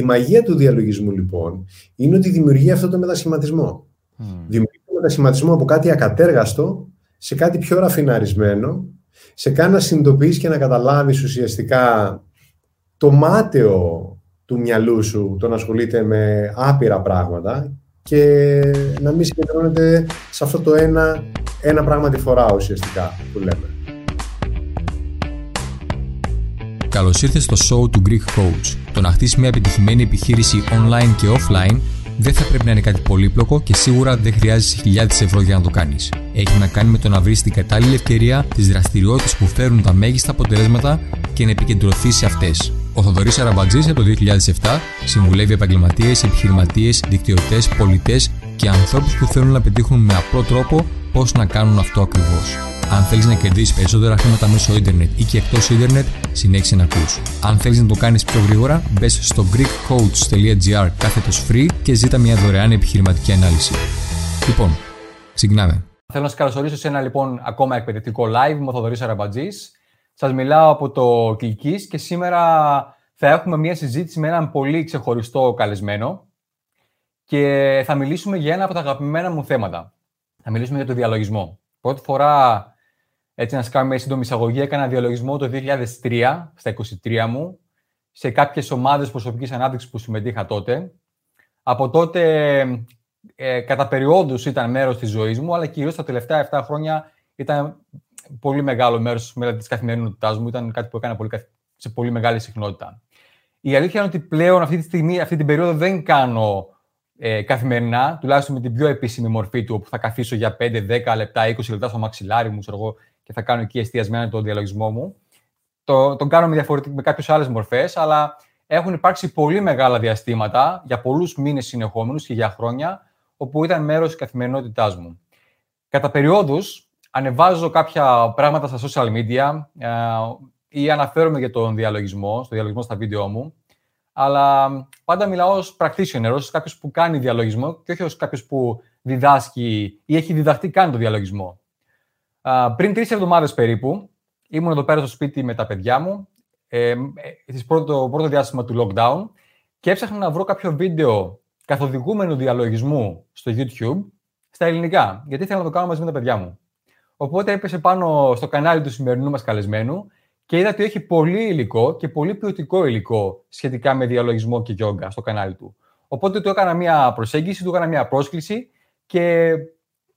Η μαγεία του διαλογισμού, λοιπόν, είναι ότι δημιουργεί αυτό το μετασχηματισμό. Mm. Δημιουργεί το μετασχηματισμό από κάτι ακατέργαστο σε κάτι πιο ραφιναρισμένο, σε κάνει να συνειδητοποιήσει και να καταλάβεις ουσιαστικά το μάταιο του μυαλού σου το να ασχολείται με άπειρα πράγματα και να μην συγκεντρώνεται σε αυτό το ένα, ένα πράγμα τη φορά ουσιαστικά που λέμε. Καλώς ήρθες στο show του Greek Coach. Το να χτίσει μια επιτυχημένη επιχείρηση online και offline δεν θα πρέπει να είναι κάτι πολύπλοκο και σίγουρα δεν χρειάζεσαι χιλιάδες ευρώ για να το κάνεις. Έχει να κάνει με το να βρεις την κατάλληλη ευκαιρία, τις δραστηριότητες που φέρουν τα μέγιστα αποτελέσματα και να επικεντρωθείς σε αυτές. Ο Θοδωρής Αραμπατζή από το 2007 συμβουλεύει επαγγελματίες, επιχειρηματίες, δικτυωτές, πολιτές και ανθρώπους που θέλουν να πετύχουν με απλό τρόπο πώς να κάνουν αυτό ακριβώς. Αν θέλεις να κερδίσεις περισσότερα χρήματα μέσω ίντερνετ ή και εκτός ίντερνετ, συνέχισε να ακούς. Αν θέλεις να το κάνεις πιο γρήγορα, μπες στο greekcoach.gr κάθετος free και ζήτα μια δωρεάν επιχειρηματική ανάλυση. Λοιπόν, ξεκινάμε. Θέλω να σας καλωσορίσω σε ένα λοιπόν ακόμα εκπαιδευτικό live. με ο Θοδωρή Αραμπατζή. Σας μιλάω από το Κλική και σήμερα θα έχουμε μια συζήτηση με έναν πολύ ξεχωριστό καλεσμένο και θα μιλήσουμε για ένα από τα αγαπημένα μου θέματα. Θα μιλήσουμε για το διαλογισμό. Πρώτη φορά έτσι, να σας κάνουμε μια σύντομη εισαγωγή. Έκανα διαλογισμό το 2003, στα 23 μου, σε κάποιες ομάδες προσωπικής ανάπτυξης που συμμετείχα τότε. Από τότε, ε, κατά περιόδους ήταν μέρος της ζωής μου, αλλά κυρίως τα τελευταία 7 χρόνια ήταν πολύ μεγάλο μέρος της καθημερινότητάς μου. Ήταν κάτι που έκανα πολύ, σε πολύ μεγάλη συχνότητα. Η αλήθεια είναι ότι πλέον αυτή τη στιγμή, αυτή την περίοδο δεν κάνω ε, καθημερινά, τουλάχιστον με την πιο επίσημη μορφή του, όπου θα καθίσω για 5, 10 λεπτά, 20 λεπτά στο μαξιλάρι μου, ξέρω και θα κάνω εκεί εστιασμένα τον διαλογισμό μου. Το, τον κάνω με, με κάποιες άλλες μορφές, αλλά έχουν υπάρξει πολύ μεγάλα διαστήματα για πολλούς μήνες συνεχόμενους και για χρόνια, όπου ήταν μέρος της καθημερινότητάς μου. Κατά περιόδους, ανεβάζω κάποια πράγματα στα social media ε, ή αναφέρομαι για τον διαλογισμό, στο διαλογισμό στα βίντεο μου, αλλά πάντα μιλάω ως practitioner, ως κάποιος που κάνει διαλογισμό και όχι ως κάποιος που διδάσκει ή έχει διδαχτεί κάνει το διαλογισμό πριν τρεις εβδομάδες περίπου, ήμουν εδώ πέρα στο σπίτι με τα παιδιά μου, ε, πρώτο, το πρώτο διάστημα του lockdown, και έψαχνα να βρω κάποιο βίντεο καθοδηγούμενου διαλογισμού στο YouTube στα ελληνικά, γιατί ήθελα να το κάνω μαζί με τα παιδιά μου. Οπότε έπεσε πάνω στο κανάλι του σημερινού μας καλεσμένου και είδα ότι έχει πολύ υλικό και πολύ ποιοτικό υλικό σχετικά με διαλογισμό και γιόγκα στο κανάλι του. Οπότε του έκανα μια προσέγγιση, του έκανα μια πρόσκληση και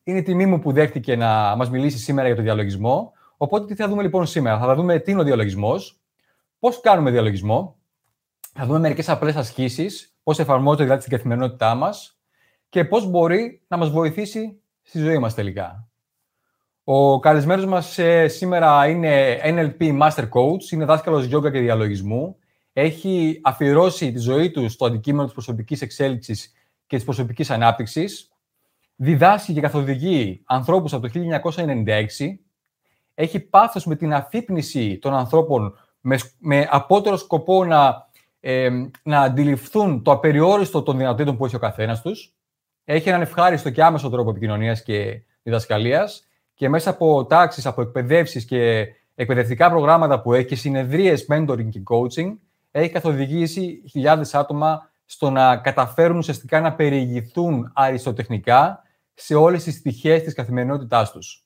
είναι η τιμή μου που δέχτηκε να μας μιλήσει σήμερα για το διαλογισμό. Οπότε, τι θα δούμε λοιπόν σήμερα; Θα δούμε τι είναι ο διαλογισμός, πώς κάνουμε διαλογισμό, θα δούμε μερικές απλές ασκήσεις, πώς εφαρμόζεται δηλαδή στην καθημερινότητά μας και πώς μπορεί να μας βοηθήσει στη ζωή μας τελικά. Ο καλεσμένος μας ε, σήμερα είναι NLP Master Coach, είναι δάσκαλος γιόγκα και διαλογισμού. Έχει αφιερώσει τη ζωή του στο αντικείμενο της προσωπικής εξέλιξης και της προσωπικής ανάπτυξης διδάσκει και καθοδηγεί ανθρώπους από το 1996, έχει πάθος με την αφύπνιση των ανθρώπων με, με απότερο σκοπό να, ε, να αντιληφθούν το απεριόριστο των δυνατοτήτων που έχει ο καθένας τους, έχει έναν ευχάριστο και άμεσο τρόπο επικοινωνίας και διδασκαλίας και μέσα από τάξεις, από εκπαιδεύσεις και εκπαιδευτικά προγράμματα που έχει και συνεδρίες mentoring και coaching, έχει καθοδηγήσει χιλιάδες άτομα στο να καταφέρουν ουσιαστικά να περιηγηθούν αριστοτεχνικά σε όλες τις στοιχείες της καθημερινότητάς τους.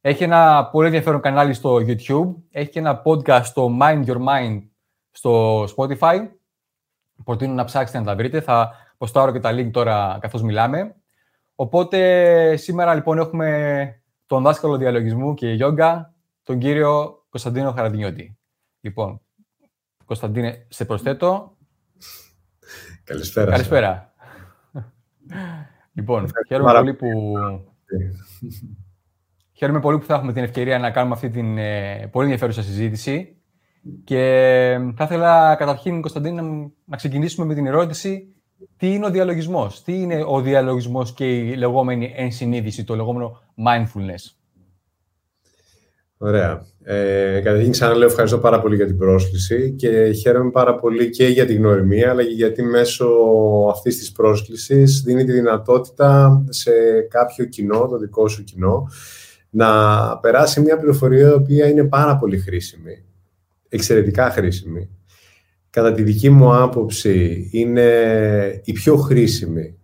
Έχει ένα πολύ ενδιαφέρον κανάλι στο YouTube, έχει και ένα podcast στο Mind Your Mind στο Spotify. Προτείνω να ψάξετε να τα βρείτε, θα ποστάρω και τα link τώρα καθώς μιλάμε. Οπότε σήμερα λοιπόν έχουμε τον δάσκαλο διαλογισμού και γιόγκα, τον κύριο Κωνσταντίνο Χαραντινιώτη. Λοιπόν, Κωνσταντίνε, σε προσθέτω. Καλησπέρα. Καλησπέρα. Λοιπόν, χαίρομαι πολύ που... χαίρομαι πολύ που θα έχουμε την ευκαιρία να κάνουμε αυτή την ε, πολύ ενδιαφέρουσα συζήτηση. Και θα ήθελα καταρχήν, Κωνσταντίνα, να ξεκινήσουμε με την ερώτηση τι είναι ο διαλογισμός, τι είναι ο διαλογισμός και η λεγόμενη ενσυνείδηση, το λεγόμενο mindfulness; Ωραία. Ε, καταρχήν ξαναλέω ευχαριστώ πάρα πολύ για την πρόσκληση και χαίρομαι πάρα πολύ και για την γνωριμία αλλά και γιατί μέσω αυτής της πρόσκλησης δίνει τη δυνατότητα σε κάποιο κοινό, το δικό σου κοινό, να περάσει μια πληροφορία η οποία είναι πάρα πολύ χρήσιμη, εξαιρετικά χρήσιμη κατά τη δική μου άποψη, είναι η πιο χρήσιμη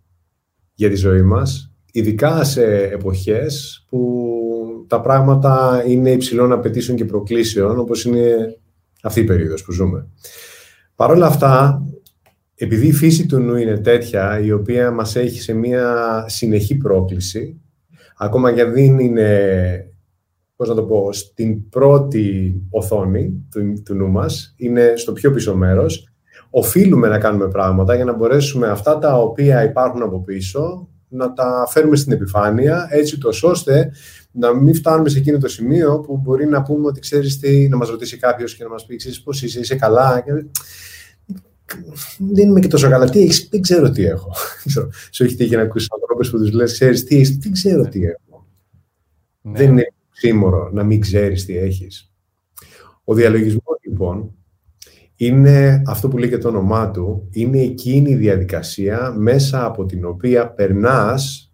για τη ζωή μας, ειδικά σε εποχές που τα πράγματα είναι υψηλών απαιτήσεων και προκλήσεων, όπως είναι αυτή η περίοδος που ζούμε. Παρ' όλα αυτά, επειδή η φύση του νου είναι τέτοια, η οποία μας έχει σε μια συνεχή πρόκληση, ακόμα και δεν είναι, πώς να το πω, στην πρώτη οθόνη του, του νου μας, είναι στο πιο πίσω μέρος, οφείλουμε να κάνουμε πράγματα για να μπορέσουμε αυτά τα οποία υπάρχουν από πίσω να τα φέρουμε στην επιφάνεια, έτσι το ώστε να μην φτάνουμε σε εκείνο το σημείο που μπορεί να πούμε ότι ξέρεις τι, να μας ρωτήσει κάποιος και να μας πει ξέρεις πώς είσαι, είσαι καλά. Δεν είμαι και τόσο καλά. Τι έχεις, δεν ξέρω τι έχω. Σου έχει τύχει να ακούσεις ανθρώπους που τους λες, ξέρεις τι έχεις, δεν ξέρω τι έχω. Ναι. Δεν είναι σύμμορο να μην ξέρεις τι έχεις. Ο διαλογισμός λοιπόν είναι αυτό που λέει και το όνομά του, είναι εκείνη η διαδικασία μέσα από την οποία περνάς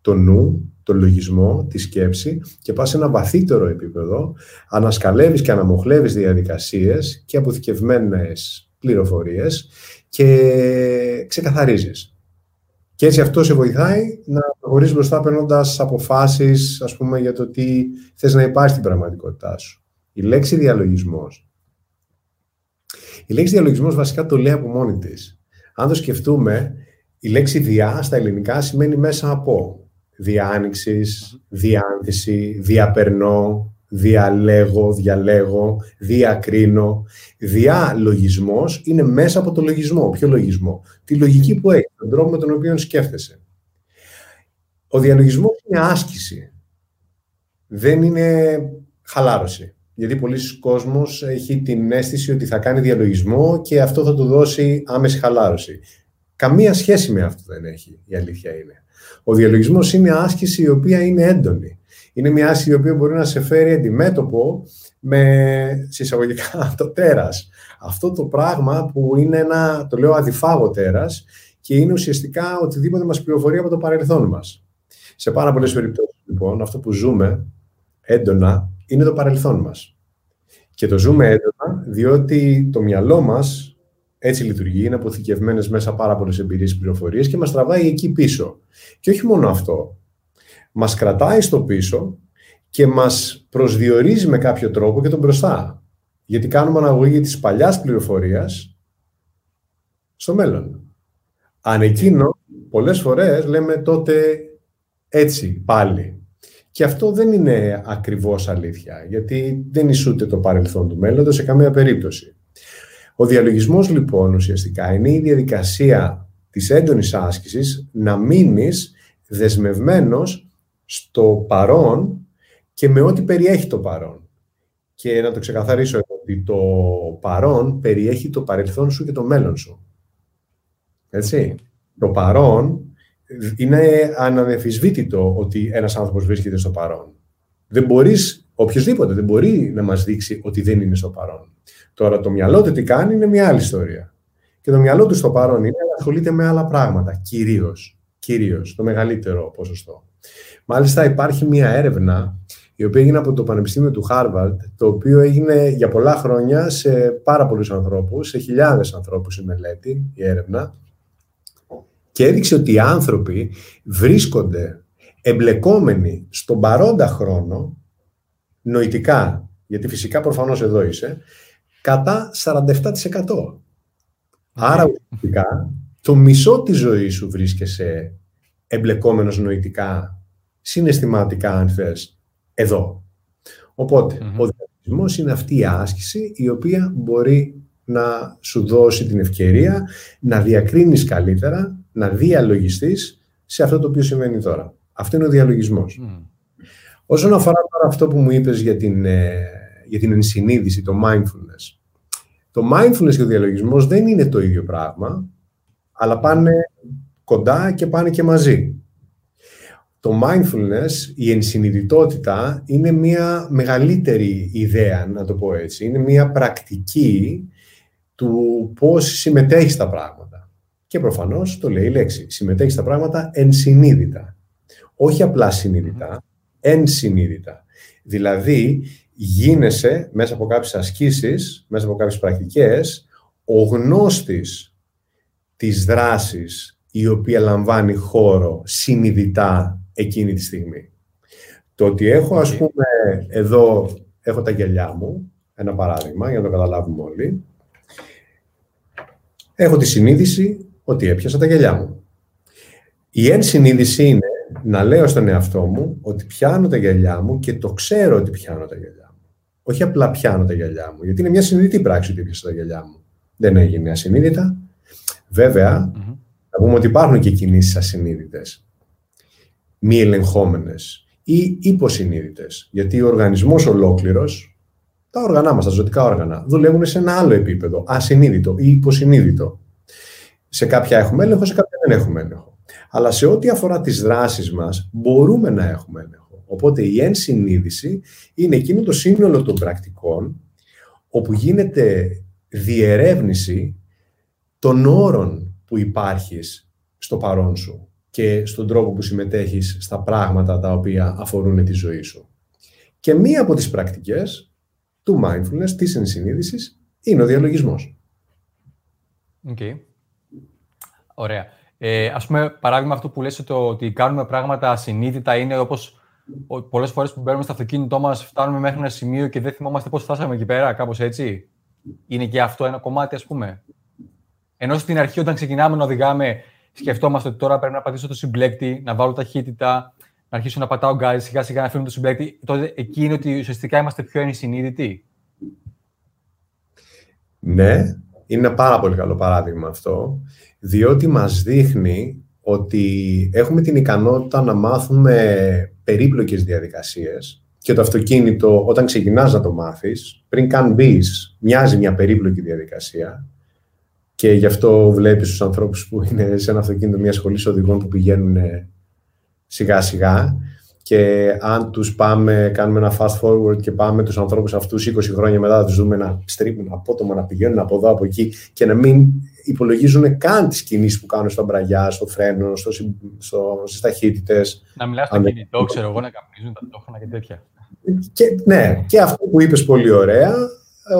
το νου, το λογισμό, τη σκέψη και πας σε ένα βαθύτερο επίπεδο, ανασκαλεύεις και αναμοχλεύεις διαδικασίες και αποθηκευμένες πληροφορίες και ξεκαθαρίζεις. Και έτσι αυτό σε βοηθάει να προχωρείς μπροστά παίρνοντας αποφάσεις, ας πούμε, για το τι θες να υπάρχει στην πραγματικότητά σου. Η λέξη διαλογισμός η λέξη διαλογισμός βασικά το λέει από μόνη της. Αν το σκεφτούμε, η λέξη διά στα ελληνικά σημαίνει μέσα από διάνοιξης, διάνθηση, διαπερνώ, διαλέγω, διαλέγω, διακρίνω. Διαλογισμός είναι μέσα από το λογισμό. Ποιο λογισμό; Τη λογική που έχει, τον τρόπο με τον οποίο σκέφτεσαι. Ο διαλογισμός είναι άσκηση. Δεν είναι χαλάρωση. Γιατί πολλοί κόσμος έχει την αίσθηση ότι θα κάνει διαλογισμό και αυτό θα του δώσει άμεση χαλάρωση. Καμία σχέση με αυτό δεν έχει, η αλήθεια είναι. Ο διαλογισμός είναι άσκηση η οποία είναι έντονη. Είναι μια άσκηση η οποία μπορεί να σε φέρει αντιμέτωπο με συσσαγωγικά το τέρας. Αυτό το πράγμα που είναι ένα, το λέω αδιφάγο τέρας και είναι ουσιαστικά οτιδήποτε μας πληροφορεί από το παρελθόν μας. Σε πάρα πολλές περιπτώσεις, λοιπόν, αυτό που ζούμε έντονα είναι το παρελθόν μας. Και το ζούμε έντονα διότι το μυαλό μας έτσι λειτουργεί, είναι αποθηκευμένες μέσα πάρα πολλές εμπειρίες και πληροφορίες και μας τραβάει εκεί πίσω. Και όχι μόνο αυτό. Μας κρατάει στο πίσω και μας προσδιορίζει με κάποιο τρόπο και τον μπροστά. Γιατί κάνουμε αναγωγή της παλιάς πληροφορίας στο μέλλον. Αν εκείνο, πολλές φορές λέμε τότε έτσι πάλι. Και αυτό δεν είναι ακριβώς αλήθεια, γιατί δεν ισούται το παρελθόν του μέλλοντος σε καμία περίπτωση. Ο διαλογισμός λοιπόν ουσιαστικά είναι η διαδικασία της έντονης άσκησης να μείνεις δεσμευμένος στο παρόν και με ό,τι περιέχει το παρόν. Και να το ξεκαθαρίσω ότι το παρόν περιέχει το παρελθόν σου και το μέλλον σου. Έτσι. Το παρόν είναι αναμεφισβήτητο ότι ένας άνθρωπος βρίσκεται στο παρόν. Δεν μπορείς, οποιοδήποτε δεν μπορεί να μας δείξει ότι δεν είναι στο παρόν. Τώρα το μυαλό του τι κάνει είναι μια άλλη ιστορία. Και το μυαλό του στο παρόν είναι να ασχολείται με άλλα πράγματα, κυρίως, κυρίως, το μεγαλύτερο ποσοστό. Μάλιστα υπάρχει μια έρευνα η οποία έγινε από το Πανεπιστήμιο του Χάρβαρντ, το οποίο έγινε για πολλά χρόνια σε πάρα πολλούς ανθρώπους, σε χιλιάδες ανθρώπους η μελέτη, η έρευνα, και έδειξε ότι οι άνθρωποι βρίσκονται εμπλεκόμενοι στον παρόντα χρόνο, νοητικά, γιατί φυσικά προφανώς εδώ είσαι, κατά 47%. Άρα ουσιαστικά το μισό της ζωής σου βρίσκεσαι εμπλεκόμενος νοητικά, συναισθηματικά αν θες, εδώ. Οποτε ο διαλογισμός είναι αυτή η άσκηση η οποία μπορεί να σου δώσει την ευκαιρία να διακρίνεις καλύτερα να διαλογιστείς σε αυτό το οποίο συμβαίνει τώρα. Αυτό είναι ο διαλογισμός. Όσον αφορά τώρα αυτό που μου είπες για την, ε, για την ενσυνείδηση, το mindfulness. Το mindfulness και ο διαλογισμός δεν είναι το ίδιο πράγμα, αλλά πάνε κοντά και πάνε και μαζί. Το mindfulness, η ενσυνειδητότητα, είναι μια μεγαλύτερη ιδέα, να το πω έτσι. Είναι μια πρακτική του πώς συμμετέχεις στα πράγματα. Και προφανώς το λέει η λέξη. Συμμετέχει στα πράγματα ενσυνείδητα. Όχι απλά συνείδητα, ενσυνείδητα. Δηλαδή, γίνεσαι μέσα από κάποιες ασκήσεις, μέσα από κάποιες πρακτικές, ο γνώστης της δράσης η οποία λαμβάνει χώρο συνειδητά εκείνη τη στιγμή. Το ότι έχω, ας πούμε, εδώ έχω τα γυαλιά μου, ένα παράδειγμα, για να το καταλάβουμε όλοι. Έχω τη συνείδηση ότι έπιασα τα γυαλιά μου. Η ενσυνείδηση είναι να λέω στον εαυτό μου ότι πιάνω τα γυαλιά μου και το ξέρω ότι πιάνω τα γυαλιά μου. Όχι απλά πιάνω τα γυαλιά μου, γιατί είναι μια συνειδητή πράξη ότι έπιασα τα γυαλιά μου. Δεν έγινε ασυνείδητα. Βέβαια, mm-hmm. θα πούμε ότι υπάρχουν και κινήσεις ασυνείδητες, μη ελεγχόμενες ή υποσυνείδητες. Γιατί ο οργανισμός ολόκληρος, τα όργανά μας, τα ζωτικά όργανα, δουλεύουν σε ένα άλλο επίπεδο, ασυνείδητο ή υποσυνείδητο. Σε κάποια έχουμε έλεγχο, σε κάποια δεν έχουμε έλεγχο. Αλλά σε ό,τι αφορά τις δράσεις μας, μπορούμε να έχουμε έλεγχο. Οπότε η ενσυνείδηση είναι εκείνο το σύνολο των πρακτικών όπου γίνεται διερεύνηση των όρων που υπάρχεις στο παρόν σου και στον τρόπο που συμμετέχεις στα πράγματα τα οποία αφορούν τη ζωή σου. Και μία από τις πρακτικές του mindfulness, της ενσυνείδησης, είναι ο διαλογισμός. OK. Okay. Ωραία. Ε, ας πούμε, παράδειγμα αυτό που λες το ότι κάνουμε πράγματα ασυνείδητα είναι όπως πολλές φορές που μπαίνουμε στο αυτοκίνητό μας, φτάνουμε μέχρι ένα σημείο και δεν θυμόμαστε πώς φτάσαμε εκεί πέρα, κάπως έτσι. Είναι και αυτό ένα κομμάτι, ας πούμε. Ενώ στην αρχή, όταν ξεκινάμε να οδηγάμε, σκεφτόμαστε ότι τώρα πρέπει να πατήσω το συμπλέκτη, να βάλω ταχύτητα, να αρχίσω να πατάω γκάζι, σιγά σιγά να φύγουμε το συμπλέκτη. Τότε εκεί είναι ότι ουσιαστικά είμαστε πιο ενσυνείδητοι. Ναι, είναι ένα πάρα πολύ καλό παράδειγμα αυτό, διότι μας δείχνει ότι έχουμε την ικανότητα να μάθουμε περίπλοκες διαδικασίες και το αυτοκίνητο, όταν ξεκινάς να το μάθεις, πριν καν μπεις, μοιάζει μια περίπλοκη διαδικασία. Και γι' αυτό βλέπεις τους ανθρώπους που είναι σε ένα αυτοκίνητο μιας σχολής οδηγών που πηγαίνουν σιγά σιγά. Και αν τους πάμε, κάνουμε ένα fast forward και πάμε τους ανθρώπους αυτούς 20 χρόνια μετά θα τους δούμε να στρίβουν απότομα, να πηγαίνουν από εδώ, από εκεί και να μην υπολογίζουν καν τις κινήσεις που κάνουν στα μπραγιά, στο φρένο, στο, στο, στις ταχύτητες. Να μιλάς στο κινητό, ξέρω εγώ, να καπνίζουν τα τόχρονα και τέτοια. Και, ναι, και αυτό που είπες πολύ ωραία,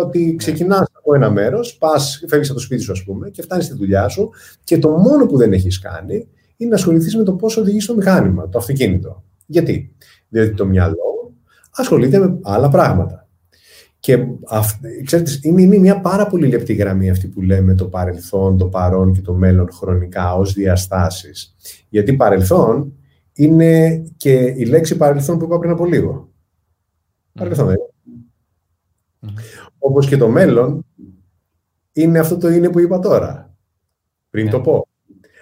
ότι ξεκινάς από ένα μέρος, φεύγεις από το σπίτι σου, ας πούμε, και φτάνεις στη δουλειά σου και το μόνο που δεν έχεις κάνει είναι να ασχοληθείς με το πώς οδηγείς το μηχάνημα, το αυτοκίνητο. Γιατί; Διότι το μυαλό ασχολείται με άλλα πράγματα. Και ξέρετε, είναι, είναι μια πάρα πολύ λεπτή γραμμή αυτή που λέμε το παρελθόν, το παρόν και το μέλλον χρονικά ως διαστάσεις. Γιατί παρελθόν είναι και η λέξη παρελθόν που είπα πριν από λίγο. Παρελθόν δεν Όπως και το μέλλον είναι αυτό το είναι που είπα τώρα. Πριν το ναι. πω.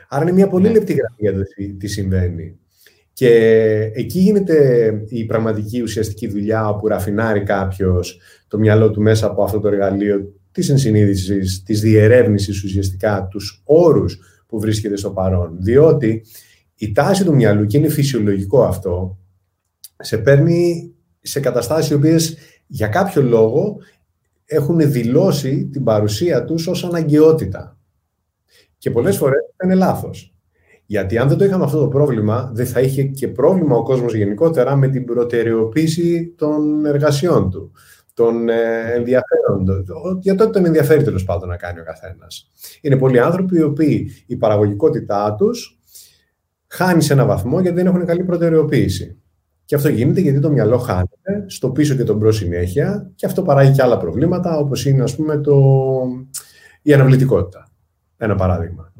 Άρα είναι μια πολύ ναι. λεπτή γραμμή για το τι συμβαίνει. Και εκεί γίνεται η πραγματική ουσιαστική δουλειά που ραφινάρει κάποιος το μυαλό του μέσα από αυτό το εργαλείο της ενσυνείδησης, της διερεύνησης ουσιαστικά, τους όρους που βρίσκεται στο παρόν. Διότι η τάση του μυαλού, και είναι φυσιολογικό αυτό, σε παίρνει σε καταστάσεις οι οποίες για κάποιο λόγο έχουν δηλώσει την παρουσία τους ως αναγκαιότητα. Και πολλές φορές είναι λάθος. Γιατί αν δεν το είχαμε αυτό το πρόβλημα, δεν θα είχε και πρόβλημα ο κόσμος γενικότερα με την προτεραιοποίηση των εργασιών του, των ε, ενδιαφέρον του. Για τότε τον ενδιαφέρει τέλος πάντων να κάνει ο καθένας. Είναι πολλοί άνθρωποι οι οποίοι η παραγωγικότητά τους χάνει σε ένα βαθμό γιατί δεν έχουν καλή προτεραιοποίηση. Και αυτό γίνεται γιατί το μυαλό χάνεται στο πίσω και στο μπρος συνέχεια και αυτό παράγει και άλλα προβλήματα όπως είναι ας πούμε το... η αναβλητικότητα. Ένα παράδειγμα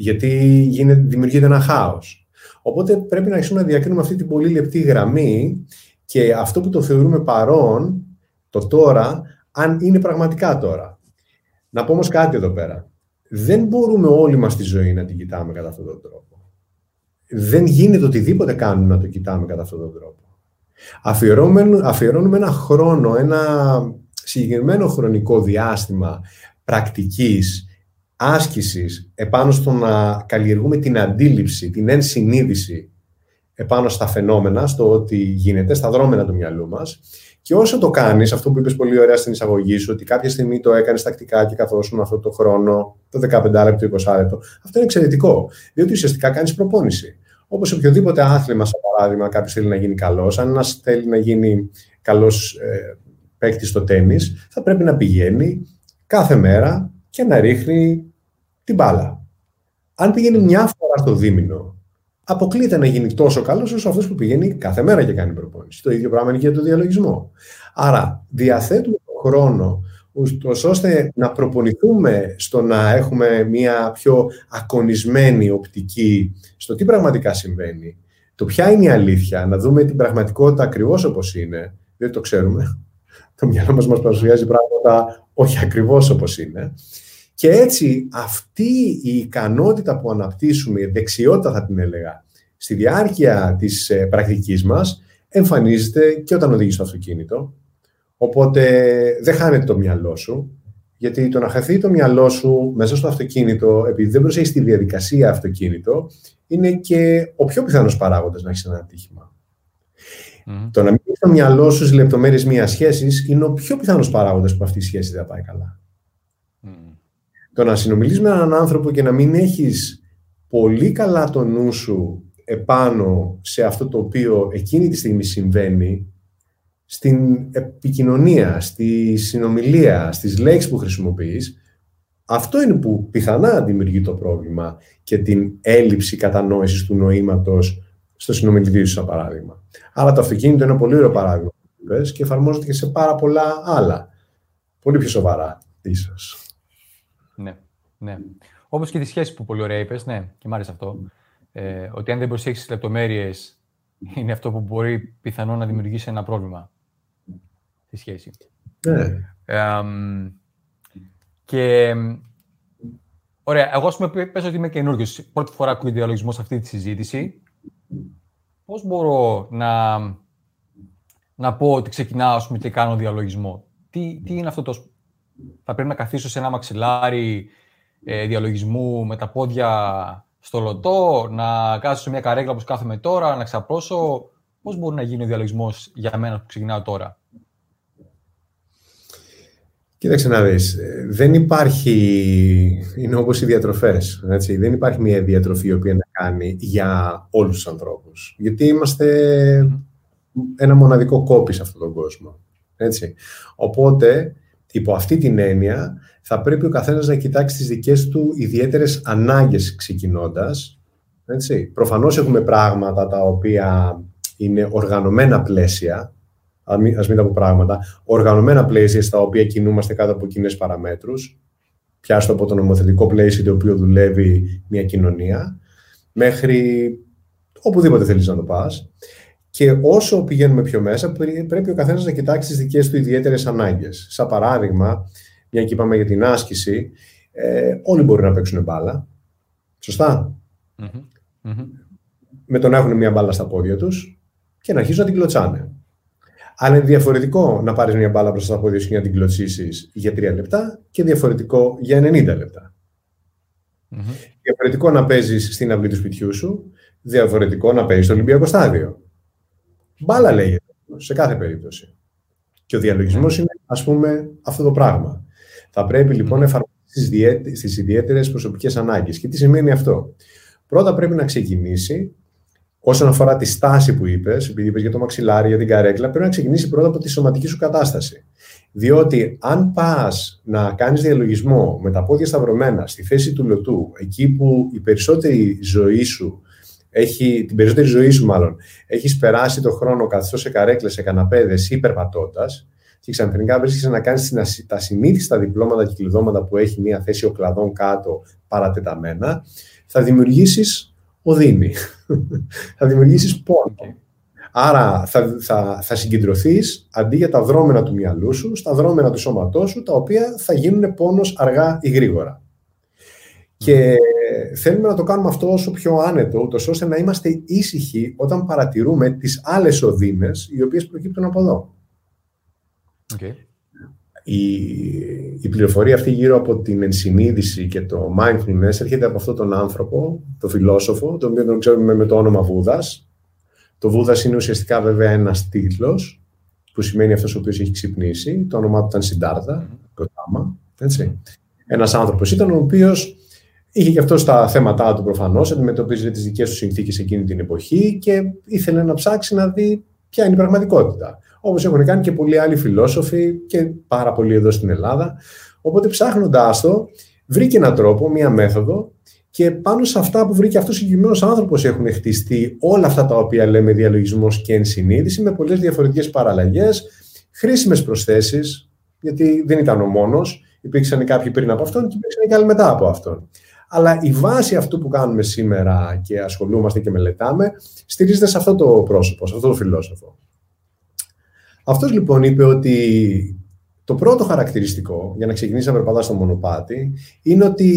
γιατί γίνεται, δημιουργείται ένα χάος. Οπότε πρέπει να αρχίσουμε να διακρίνουμε αυτή την πολύ λεπτή γραμμή και αυτό που το θεωρούμε παρόν, το τώρα, αν είναι πραγματικά τώρα. Να πω όμως κάτι εδώ πέρα. Δεν μπορούμε όλοι μας τη ζωή να την κοιτάμε κατά αυτόν τον τρόπο. Δεν γίνεται οτιδήποτε κάνουμε να το κοιτάμε κατά αυτόν τον τρόπο. Αφιερώνουμε, αφιερώνουμε ένα χρόνο, ένα συγκεκριμένο χρονικό διάστημα πρακτικής άσκησης επάνω στο να καλλιεργούμε την αντίληψη, την ενσυνείδηση επάνω στα φαινόμενα, στο ότι γίνεται, στα δρόμενα του μυαλού μας. Και όσο το κάνεις, αυτό που είπες πολύ ωραία στην εισαγωγή σου, ότι κάποια στιγμή το έκανες τακτικά και καθόσουν αυτό το χρόνο, το 15 λεπτό, 20 λεπτό, αυτό είναι εξαιρετικό, διότι ουσιαστικά κάνεις προπόνηση. Όπως οποιοδήποτε άθλημα, σαν παράδειγμα, κάποιος θέλει να γίνει καλός, αν ένας θέλει να γίνει καλός ε, παίκτης στο τέννη, θα πρέπει να πηγαίνει κάθε μέρα και να ρίχνει την μπάλα. Αν πηγαίνει μια φορά στο δίμηνο, αποκλείεται να γίνει τόσο καλός όσο αυτός που πηγαίνει κάθε μέρα και κάνει προπόνηση. Το ίδιο πράγμα είναι και για το διαλογισμό. Άρα, διαθέτουμε τον χρόνο ώστε να προπονηθούμε στο να έχουμε μια πιο ακονισμένη οπτική στο τι πραγματικά συμβαίνει, το ποια είναι η αλήθεια, να δούμε την πραγματικότητα ακριβώς όπως είναι, δεν το ξέρουμε. Το μυαλό μας μας παρουσιάζει πράγματα όχι ακριβώς όπως είναι. Και έτσι αυτή η ικανότητα που αναπτύσσουμε, η δεξιότητα θα την έλεγα, στη διάρκεια της ε, πρακτικής μας, εμφανίζεται και όταν οδηγείς το αυτοκίνητο. Οπότε δεν χάνεται το μυαλό σου, γιατί το να χαθεί το μυαλό σου μέσα στο αυτοκίνητο, επειδή δεν προσέχεις τη διαδικασία αυτοκίνητο, είναι και ο πιο πιθανός παράγοντας να έχεις ένα ατύχημα. Mm. Το να μην έχεις το μυαλό σου στι λεπτομέρειες μιας σχέσης είναι ο πιο πιθανός παράγοντας που αυτή η σχέση δεν πάει καλά. Mm. Το να συνομιλείς με έναν άνθρωπο και να μην έχεις πολύ καλά το νου σου επάνω σε αυτό το οποίο εκείνη τη στιγμή συμβαίνει, στην επικοινωνία, στη συνομιλία, στις λέξεις που χρησιμοποιείς, αυτό είναι που πιθανά δημιουργεί το πρόβλημα και την έλλειψη κατανόησης του νοήματος στο συνομιλητή σου, σαν παράδειγμα. Άρα το αυτοκίνητο είναι ένα πολύ ωραίο παράδειγμα και εφαρμόζεται και σε πάρα πολλά άλλα. Πολύ πιο σοβαρά, ίσως. Ναι, ναι. Όπως και τη σχέση που πολύ ωραία είπες, ναι, και μ' άρεσε αυτό. Ε, ότι αν δεν προσέξει λεπτομέρειες, είναι αυτό που μπορεί πιθανό να δημιουργήσει ένα πρόβλημα στη σχέση. Ναι. και Ωραία. Εγώ, ας πούμε, πες ότι είμαι καινούριος. Πρώτη φορά ακούω διαλογισμό σε αυτή τη συζήτηση πώς μπορώ να, να πω ότι ξεκινάω ας πούμε, και κάνω διαλογισμό; Τι, τι είναι αυτό το... Θα πρέπει να καθίσω σε ένα μαξιλάρι ε, διαλογισμού με τα πόδια στο λωτό, να κάθω σε μια καρέκλα όπως κάθομαι τώρα, να ξαπρώσω. Πώς μπορεί να γίνει ο διαλογισμός για μένα που ξεκινάω τώρα; Κοίταξε να δεις, ε, δεν υπάρχει, είναι όπως οι διατροφές, έτσι; δεν υπάρχει μια διατροφή η οποία να κάνει για όλους τους ανθρώπους. Γιατί είμαστε ένα μοναδικό κόπη σε αυτόν τον κόσμο. Έτσι. Οπότε, υπό αυτή την έννοια, θα πρέπει ο καθένας να κοιτάξει τις δικές του ιδιαίτερες ανάγκες ξεκινώντας. Έτσι. Προφανώς έχουμε πράγματα τα οποία είναι οργανωμένα πλαίσια, α μην, ας μην τα πω πράγματα, οργανωμένα πλαίσια στα οποία κινούμαστε κάτω από κοινές παραμέτρους, πιάστο από το νομοθετικό πλαίσιο το οποίο δουλεύει μια κοινωνία, μέχρι οπουδήποτε θέλεις να το πας. Και όσο πηγαίνουμε πιο μέσα, πρέπει ο καθένας να κοιτάξει τις δικές του ιδιαίτερες ανάγκες. Σαν παράδειγμα, μια και είπαμε για την άσκηση, ε, όλοι μπορούν να παίξουν μπάλα. Με το να έχουν μια μπάλα στα πόδια τους και να αρχίσουν να την κλωτσάνε. Αλλά είναι διαφορετικό να πάρεις μια μπάλα μπροστά στα πόδια σου και να την κλωτσίσεις για τρία λεπτά και διαφορετικό για 90 λεπτά. Mm-hmm. Διαφορετικό να παίζεις στην αυλή του σπιτιού σου, διαφορετικό να παίζεις στο Ολυμπιακό στάδιο. Μπάλα λέγεται σε κάθε περίπτωση. Και ο διαλογισμός mm-hmm. είναι, ας πούμε, αυτό το πράγμα. Θα πρέπει λοιπόν να εφαρμόσει στις ιδιαίτερες προσωπικές ανάγκες. Και τι σημαίνει αυτό; Πρώτα πρέπει να ξεκινήσει Όσον αφορά τη στάση που είπες, επειδή είπες για το μαξιλάρι, για την καρέκλα, πρέπει να ξεκινήσει πρώτα από τη σωματική σου κατάσταση. Διότι αν πας να κάνεις διαλογισμό με τα πόδια σταυρωμένα στη θέση του λωτού, εκεί που η περισσότερη ζωή σου έχει, την περισσότερη ζωή σου μάλλον, έχεις περάσει το χρόνο καθώς σε καρέκλες, σε καναπέδες ή περπατώντα, και ξαφνικά βρίσκεσαι να κάνεις τα συνήθιστα διπλώματα και κλειδώματα που έχει μια θέση οκλαδών κάτω παρατεταμένα, θα δημιουργήσεις οδύνη. θα δημιουργήσεις πόνο. Άρα θα, θα, θα συγκεντρωθείς αντί για τα δρόμενα του μυαλού σου, στα δρόμενα του σώματός σου, τα οποία θα γίνουν πόνος αργά ή γρήγορα. Και θέλουμε να το κάνουμε αυτό όσο πιο άνετο, ούτως ώστε να είμαστε ήσυχοι όταν παρατηρούμε τις άλλες οδύνες οι οποίες προκύπτουν από εδώ. Okay η, η πληροφορία αυτή γύρω από την ενσυνείδηση και το mindfulness έρχεται από αυτόν τον άνθρωπο, τον φιλόσοφο, τον οποίο τον ξέρουμε με το όνομα Βούδας. Το Βούδας είναι ουσιαστικά βέβαια ένας τίτλος, που σημαίνει αυτός ο οποίος έχει ξυπνήσει. Το όνομά του ήταν Σιντάρδα, Κοτάμα, έτσι. Ένας άνθρωπος ήταν ο οποίος είχε και αυτό τα θέματα του προφανώς, αντιμετωπίζει τις δικές του συνθήκες εκείνη την εποχή και ήθελε να ψάξει να δει ποια είναι η πραγματικότητα όπως έχουν κάνει και πολλοί άλλοι φιλόσοφοι και πάρα πολλοί εδώ στην Ελλάδα. Οπότε ψάχνοντάς το, βρήκε έναν τρόπο, μία μέθοδο και πάνω σε αυτά που βρήκε αυτός ο συγκεκριμένος άνθρωπος έχουν χτιστεί όλα αυτά τα οποία λέμε διαλογισμός και ενσυνείδηση με πολλές διαφορετικές παραλλαγές, χρήσιμες προσθέσεις, γιατί δεν ήταν ο μόνος. Υπήρξαν κάποιοι πριν από αυτόν και υπήρξαν και άλλοι μετά από αυτόν. Αλλά η βάση αυτού που κάνουμε σήμερα και ασχολούμαστε και μελετάμε στηρίζεται σε αυτό το πρόσωπο, σε αυτό το φιλόσοφο. Αυτός λοιπόν είπε ότι το πρώτο χαρακτηριστικό, για να ξεκινήσει να περπατά στο μονοπάτι, είναι ότι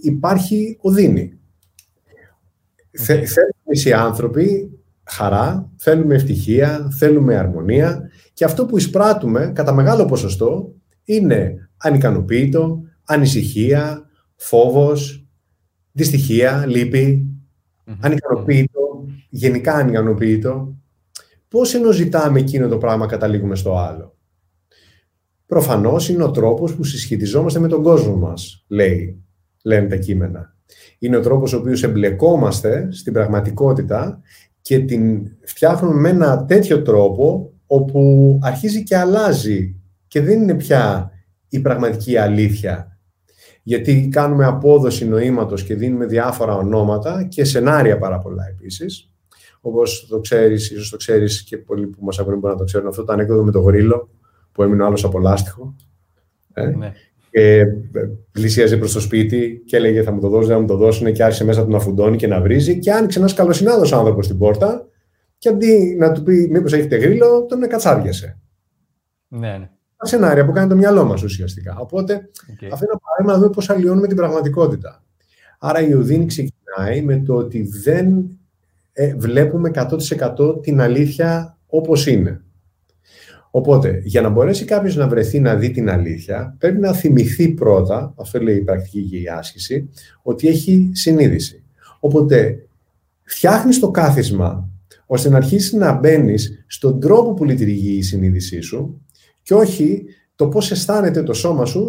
υπάρχει οδύνη. Θέλουμε οι άνθρωποι χαρά, θέλουμε ευτυχία, θέλουμε αρμονία και αυτό που εισπράττουμε κατά μεγάλο ποσοστό είναι ανικανοποίητο, ανησυχία, φόβος, δυστυχία, λύπη, ανικανοποίητο, γενικά ανικανοποίητο. Πώς ενώ ζητάμε εκείνο το πράγμα καταλήγουμε στο άλλο; Προφανώς είναι ο τρόπος που συσχετιζόμαστε με τον κόσμο μας, λέει, λένε τα κείμενα. Είναι ο τρόπος ο οποίος εμπλεκόμαστε στην πραγματικότητα και την φτιάχνουμε με ένα τέτοιο τρόπο όπου αρχίζει και αλλάζει και δεν είναι πια η πραγματική αλήθεια. Γιατί κάνουμε απόδοση νοήματος και δίνουμε διάφορα ονόματα και σενάρια πάρα πολλά επίσης. Όπως το ξέρεις, ίσως το ξέρεις και πολλοί που μας ακούνε μπορεί να το ξέρουν αυτό το ανέκδοτο με το γρίλο που έμεινε ο άλλος από λάστιχο. Ε; Ναι. Και ε, πλησίαζε προς το σπίτι και έλεγε θα μου το δώσει, δεν μου το δώσουν και άρχισε μέσα του να φουντώνει και να βρίζει και άνοιξε ένας καλοσυνάδος άνθρωπος στην πόρτα και αντί να του πει μήπως έχετε γρίλο, τον εκατσάριασε. Ναι, ναι. Τα σενάρια που κάνει το μυαλό μας ουσιαστικά. Οπότε okay. αυτό είναι ένα παράδειγμα να δούμε πώς αλλοιώνουμε την πραγματικότητα. Άρα η οδύνη ξεκινάει με το ότι δεν ε, βλέπουμε 100% την αλήθεια όπως είναι. Οπότε, για να μπορέσει κάποιος να βρεθεί να δει την αλήθεια, πρέπει να θυμηθεί πρώτα, αυτό λέει η πρακτική και η άσκηση, ότι έχει συνείδηση. Οπότε, φτιάχνεις το κάθισμα ώστε να αρχίσεις να μπαίνεις στον τρόπο που λειτουργεί η συνείδησή σου και όχι το πώς αισθάνεται το σώμα σου,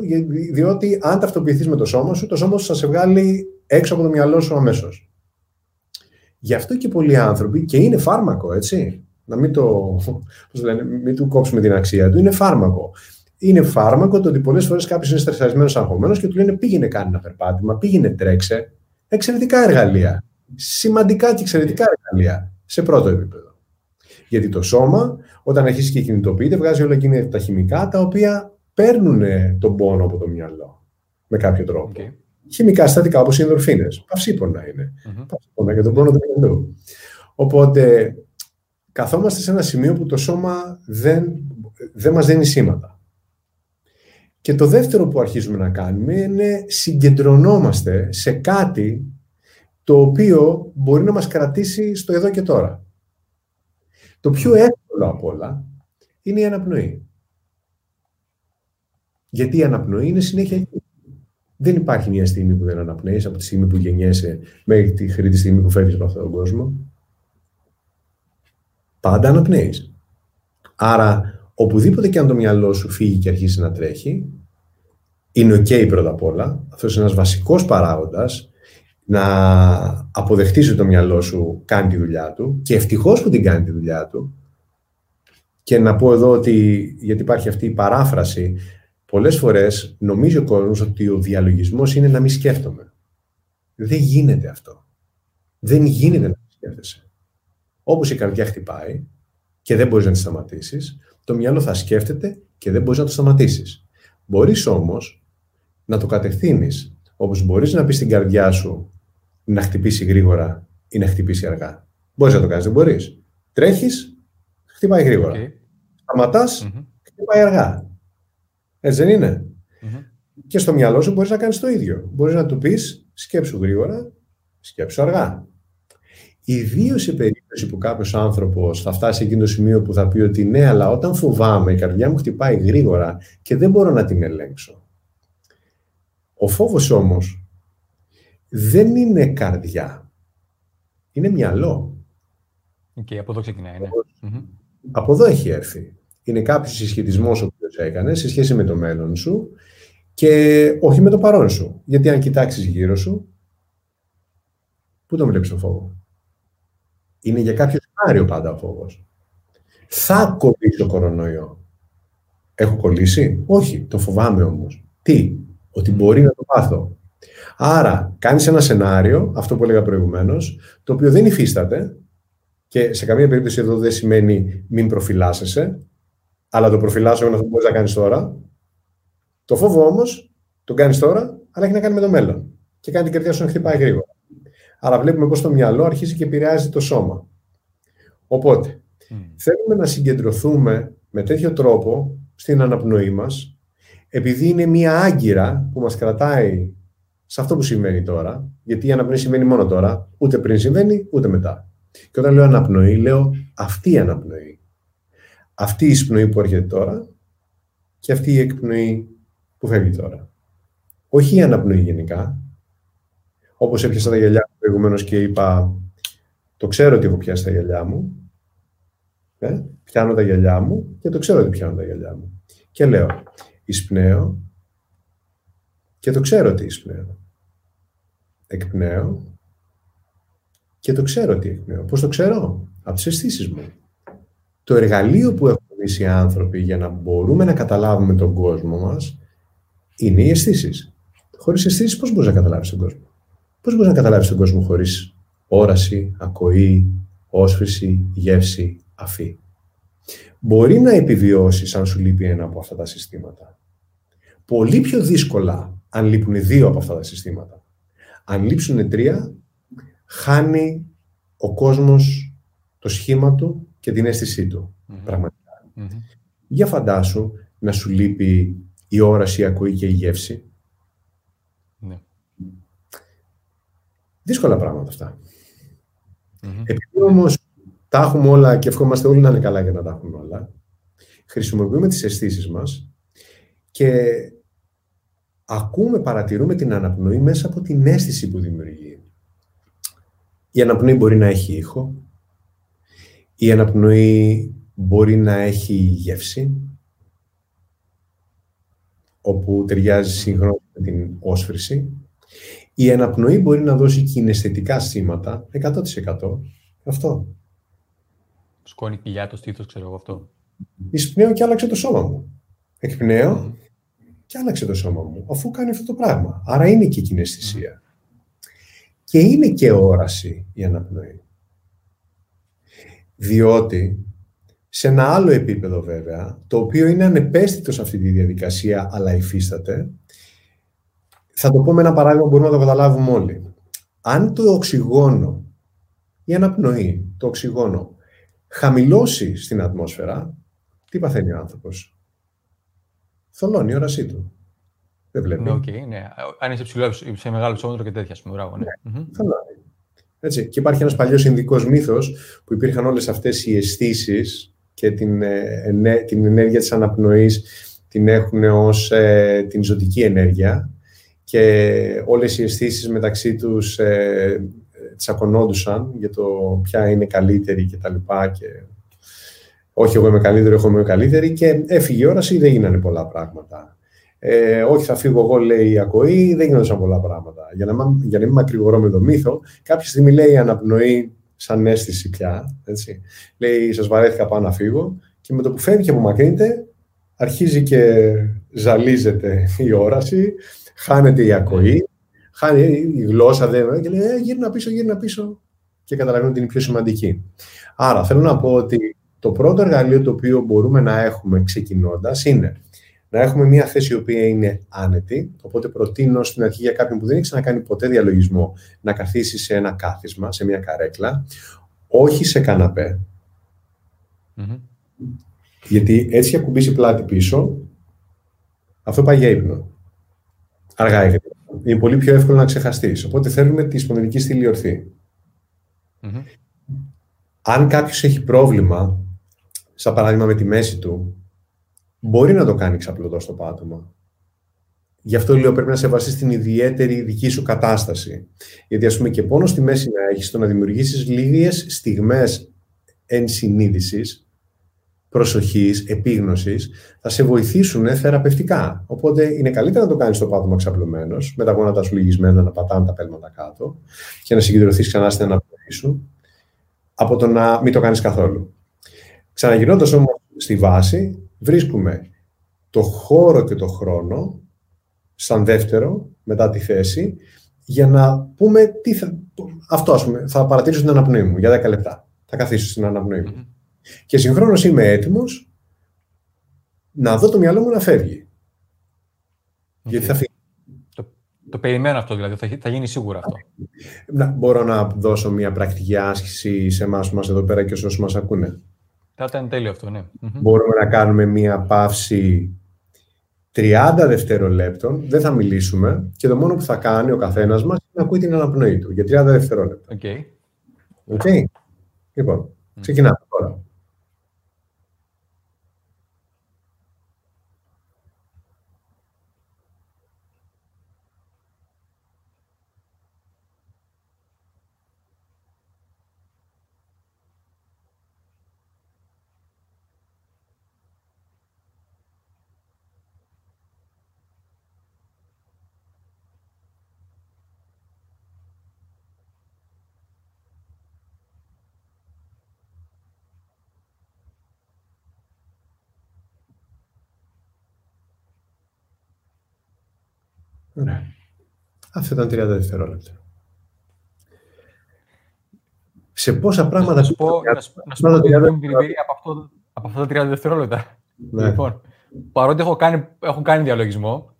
διότι αν ταυτοποιηθείς με το σώμα σου, το σώμα σου θα σε βγάλει έξω από το μυαλό σου αμέσως. Γι' αυτό και πολλοί άνθρωποι, και είναι φάρμακο, έτσι να μην, το, πώς λένε, μην του κόψουμε την αξία του, είναι φάρμακο. Είναι φάρμακο το ότι πολλές φορές κάποιος είναι στρεσαρισμένο, αγχωμένος και του λένε πήγαινε κάνει ένα περπάτημα, πήγαινε τρέξε. Εξαιρετικά εργαλεία. Σημαντικά και εξαιρετικά εργαλεία σε πρώτο επίπεδο. Γιατί το σώμα, όταν αρχίσει και κινητοποιείται, βγάζει όλα εκείνα τα χημικά τα οποία παίρνουν τον πόνο από το μυαλό. Με κάποιο τρόπο. Okay. Χημικά συστατικά όπως οι ενδορφίνες. Παυσίπονα είναι. Mm-hmm. Παυσίπονα για τον πόνο του μυαλού. Οπότε καθόμαστε σε ένα σημείο που το σώμα δεν, δεν μας δίνει σήματα. Και το δεύτερο που αρχίζουμε να κάνουμε είναι συγκεντρωνόμαστε σε κάτι το οποίο μπορεί να μας κρατήσει στο εδώ και τώρα. Το πιο εύκολο από όλα είναι η αναπνοή. Γιατί η αναπνοή είναι συνέχεια εκεί. Δεν υπάρχει μια στιγμή που δεν αναπνέεις από τη στιγμή που γεννιέσαι μέχρι τη στιγμή που φεύγεις από αυτόν τον κόσμο πάντα αναπνέεις. Άρα, οπουδήποτε και αν το μυαλό σου φύγει και αρχίσει να τρέχει, είναι ok πρώτα απ' όλα. Αυτός είναι ένας βασικός παράγοντας να αποδεχτείς ότι το μυαλό σου κάνει τη δουλειά του και ευτυχώς που την κάνει τη δουλειά του. Και να πω εδώ ότι, γιατί υπάρχει αυτή η παράφραση, πολλές φορές νομίζει ο κόσμος ότι ο διαλογισμός είναι να μην σκέφτομαι. Δεν γίνεται αυτό. Δεν γίνεται να μην σκέφτεσαι. Όπως η καρδιά χτυπάει και δεν μπορείς να τη σταματήσεις, το μυαλό θα σκέφτεται και δεν μπορείς να το σταματήσεις. Μπορείς όμως να το κατευθύνεις, όπως μπορείς να πεις στην καρδιά σου να χτυπήσει γρήγορα ή να χτυπήσει αργά. Μπορείς να το κάνεις, δεν μπορείς. Τρέχεις, χτυπάει γρήγορα. Okay. σταματας χτυπάει αργά. Έτσι δεν ειναι Και στο μυαλό σου μπορείς να κάνεις το ίδιο. Μπορείς να του πεις σκέψου γρήγορα, σκέψου αργά. Ιδίω σε περίπτωση που κάποιος άνθρωπος θα φτάσει εκείνο το σημείο που θα πει ότι ναι, αλλά όταν φοβάμαι, η καρδιά μου χτυπάει γρήγορα και δεν μπορώ να την ελέγξω. Ο φόβος όμως δεν είναι καρδιά. Είναι μυαλό. Και από εδώ ξεκινάει, ναι. Από εδώ έχει έρθει. Είναι κάποιος συσχετισμός ο οποίος έκανε σε σχέση με το μέλλον σου και όχι με το παρόν σου. Γιατί αν κοιτάξεις γύρω σου, πού τον βλέπεις το φόβος; Είναι για κάποιο σενάριο πάντα ο φόβος. Θα κολλήσει το κορονοϊό. Έχω κολλήσει; Όχι, το φοβάμαι όμως. Τι, ότι μπορεί να το πάθω. Άρα, κάνεις ένα σενάριο, αυτό που έλεγα προηγουμένως, το οποίο δεν υφίσταται και σε καμία περίπτωση εδώ δεν σημαίνει μην προφυλάσσεσαι, αλλά το προφυλάσσω είναι αυτό που μπορείς να κάνεις τώρα. Το φόβο όμως τον κάνεις τώρα, αλλά έχει να κάνει με το μέλλον. Και κάνει την καρδιά σου να χτυπάει γρήγορα. Άρα βλέπουμε πώ το μυαλό αρχίζει και επηρεάζει το σώμα. Οπότε, θέλουμε να συγκεντρωθούμε με τέτοιο τρόπο στην αναπνοή μας, επειδή είναι μία άγκυρα που μας κρατάει σε αυτό που συμβαίνει τώρα, γιατί η αναπνοή συμβαίνει μόνο τώρα, ούτε πριν συμβαίνει, ούτε μετά. Και όταν λέω αναπνοή, λέω αυτή η αναπνοή. Αυτή η εισπνοή που έρχεται τώρα και αυτή η εκπνοή που φεύγει τώρα. Όχι η αναπνοή γενικά. Όπως έπιασα τα γυαλιά μου προηγουμένως και είπα το ξέρω ότι έχω πιάσει τα γυαλιά μου. Ε, πιάνω τα γυαλιά μου και το ξέρω ότι πιάνω τα γυαλιά μου. Και λέω, εισπνέω και το ξέρω ότι εισπνέω. Εκπνέω και το ξέρω ότι εκπνέω. Πώς το ξέρω; Από τις αισθήσεις μου. Το εργαλείο που έχουμε εμείς οι άνθρωποι για να μπορούμε να καταλάβουμε τον κόσμο μας είναι οι αισθήσεις. Χωρίς αισθήσεις πώς μπορείς να καταλάβεις τον κόσμο; Πώς μπορείς να καταλάβεις τον κόσμο χωρίς όραση, ακοή, όσφρηση, γεύση, αφή; Μπορεί να επιβιώσεις αν σου λείπει ένα από αυτά τα συστήματα. Πολύ πιο δύσκολα αν λείπουν δύο από αυτά τα συστήματα. Αν λείψουν τρία, χάνει ο κόσμος το σχήμα του και την αίσθησή του. πραγματικα Για φαντάσου να σου λείπει η όραση, η ακοή και η γεύση. Ναι. Δύσκολα πράγματα αυτά. Επειδή όμως τα έχουμε όλα και ευχόμαστε όλοι να είναι καλά για να τα έχουμε όλα, χρησιμοποιούμε τις αισθήσεις μας και ακούμε, παρατηρούμε την αναπνοή μέσα από την αίσθηση που δημιουργεί. Η αναπνοή μπορεί να έχει ήχο, η αναπνοή μπορεί να έχει γεύση, όπου ταιριάζει συγχρόνως με την όσφρηση. Η αναπνοή μπορεί να δώσει κιναισθητικά σήματα, 100%. Αυτό. Σκόνη κοιλιά, το στήθος, ξέρω εγώ αυτό. Εισπνέω και άλλαξε το σώμα μου. Εκπνέω και άλλαξε το σώμα μου, αφού κάνει αυτό το πράγμα. Άρα είναι και κιναισθησία. Και είναι και όραση η αναπνοή. Διότι σε ένα άλλο επίπεδο βέβαια, το οποίο είναι ανεπαίσθητο σε αυτή τη διαδικασία, αλλά υφίσταται, θα το πω με ένα παράδειγμα που μπορούμε να το καταλάβουμε όλοι. Αν το οξυγόνο, η αναπνοή, το οξυγόνο, χαμηλώσει στην ατμόσφαιρα, τι παθαίνει ο άνθρωπος; Θολώνει η όρασή του. Δεν βλέπει. Ναι, okay, ναι. Αν είσαι ψηλό, σε μεγάλο ψώμετρο και τέτοια, πούμε, μπράβο, ναι. ναι θολώνει. Έτσι. Και υπάρχει ένας παλιός Ινδικός μύθος που υπήρχαν όλες αυτές οι αισθήσεις και την, ε, την ενέργεια της αναπνοής την έχουν ως ε, την ζωτική ενέργεια και όλες οι αισθήσεις μεταξύ τους ε, τσακωνόντουσαν για το ποια είναι καλύτερη και τα λοιπά και όχι εγώ είμαι καλύτερη, εγώ είμαι καλύτερη και έφυγε η όραση, δεν γίνανε πολλά πράγματα. Ε, όχι θα φύγω εγώ, λέει η ακοή, δεν γίνονταν πολλά πράγματα. Για να, για να μην μακρηγορώ με το μύθο, κάποια στιγμή λέει η αναπνοή σαν αίσθηση πια, έτσι. Λέει, σας βαρέθηκα πάω να φύγω και με το που φεύγει και απομακρύνεται, αρχίζει και ζαλίζεται η όραση, χάνεται η ακοή, χάνει η γλώσσα, δεν, και λέει, ε, γύρνα πίσω, γύρνα πίσω και καταλαβαίνω ότι είναι πιο σημαντική. Άρα, θέλω να πω ότι το πρώτο εργαλείο το οποίο μπορούμε να έχουμε ξεκινώντας είναι να έχουμε μια θέση η οποία είναι άνετη. Οπότε προτείνω στην αρχή για κάποιον που δεν έχει ξανακάνει ποτέ διαλογισμό να καθίσει σε ένα κάθισμα, σε μια καρέκλα, όχι σε καναπέ. Γιατί έτσι και ακουμπήσει πλάτη πίσω, αυτό πάει για ύπνο. Αργά ή Είναι πολύ πιο εύκολο να ξεχαστείς. Οπότε θέλουμε τη σπονδυλική στήλη ορθή. Αν κάποιος έχει πρόβλημα, σαν παράδειγμα με τη μέση του, μπορεί να το κάνει ξαπλωτό στο πάτωμα. Γι' αυτό λέω πρέπει να σε βασίσει στην ιδιαίτερη δική σου κατάσταση. Γιατί ας πούμε και πόνο στη μέση να έχεις το να δημιουργήσεις λίγες στιγμές ενσυνείδηση, προσοχής, επίγνωσης, θα σε βοηθήσουν θεραπευτικά. Οπότε είναι καλύτερα να το κάνεις στο πάτωμα ξαπλωμένος, με τα γόνατα σου λυγισμένα να πατάνε τα πέλματα κάτω και να συγκεντρωθείς ξανά στην αναπνοή σου, από το να μην το κάνεις καθόλου. Ξαναγυρνώντας όμως στη βάση, βρίσκουμε το χώρο και το χρόνο σαν δεύτερο μετά τη θέση για να πούμε τι θα... Αυτό, ας πούμε, θα παρατηρήσω την αναπνοή μου για 10 λεπτά. Θα καθίσω στην αναπνοή μου. Και συγχρόνως είμαι έτοιμος να δω το μυαλό μου να φεύγει. Γιατί θα φύγει. Το, το περιμένω αυτό, δηλαδή. Θα, θα γίνει σίγουρα αυτό. Να, μπορώ να δώσω μια πρακτική άσκηση σε εμάς που είμαστε εδώ πέρα και όσους μας ακούνε. Θα ήταν τέλειο αυτό, ναι. Μπορούμε να κάνουμε μια παύση 30 δευτερολέπτων, δεν θα μιλήσουμε και το μόνο που θα κάνει ο καθένας μας είναι να ακούει την αναπνοή του για 30 δευτερόλεπτα. Okay. Okay. Λοιπόν, ξεκινάμε τώρα. Ωραία. Αυτό ήταν 30 δευτερόλεπτα. Σε πόσα πράγματα... Να σου πω, να σου, πω την εμπειρία από, αυτό, από αυτά τα 30 δευτερόλεπτα. Ναι. Λοιπόν, παρότι έχω κάνει, έχω κάνει διαλογισμό,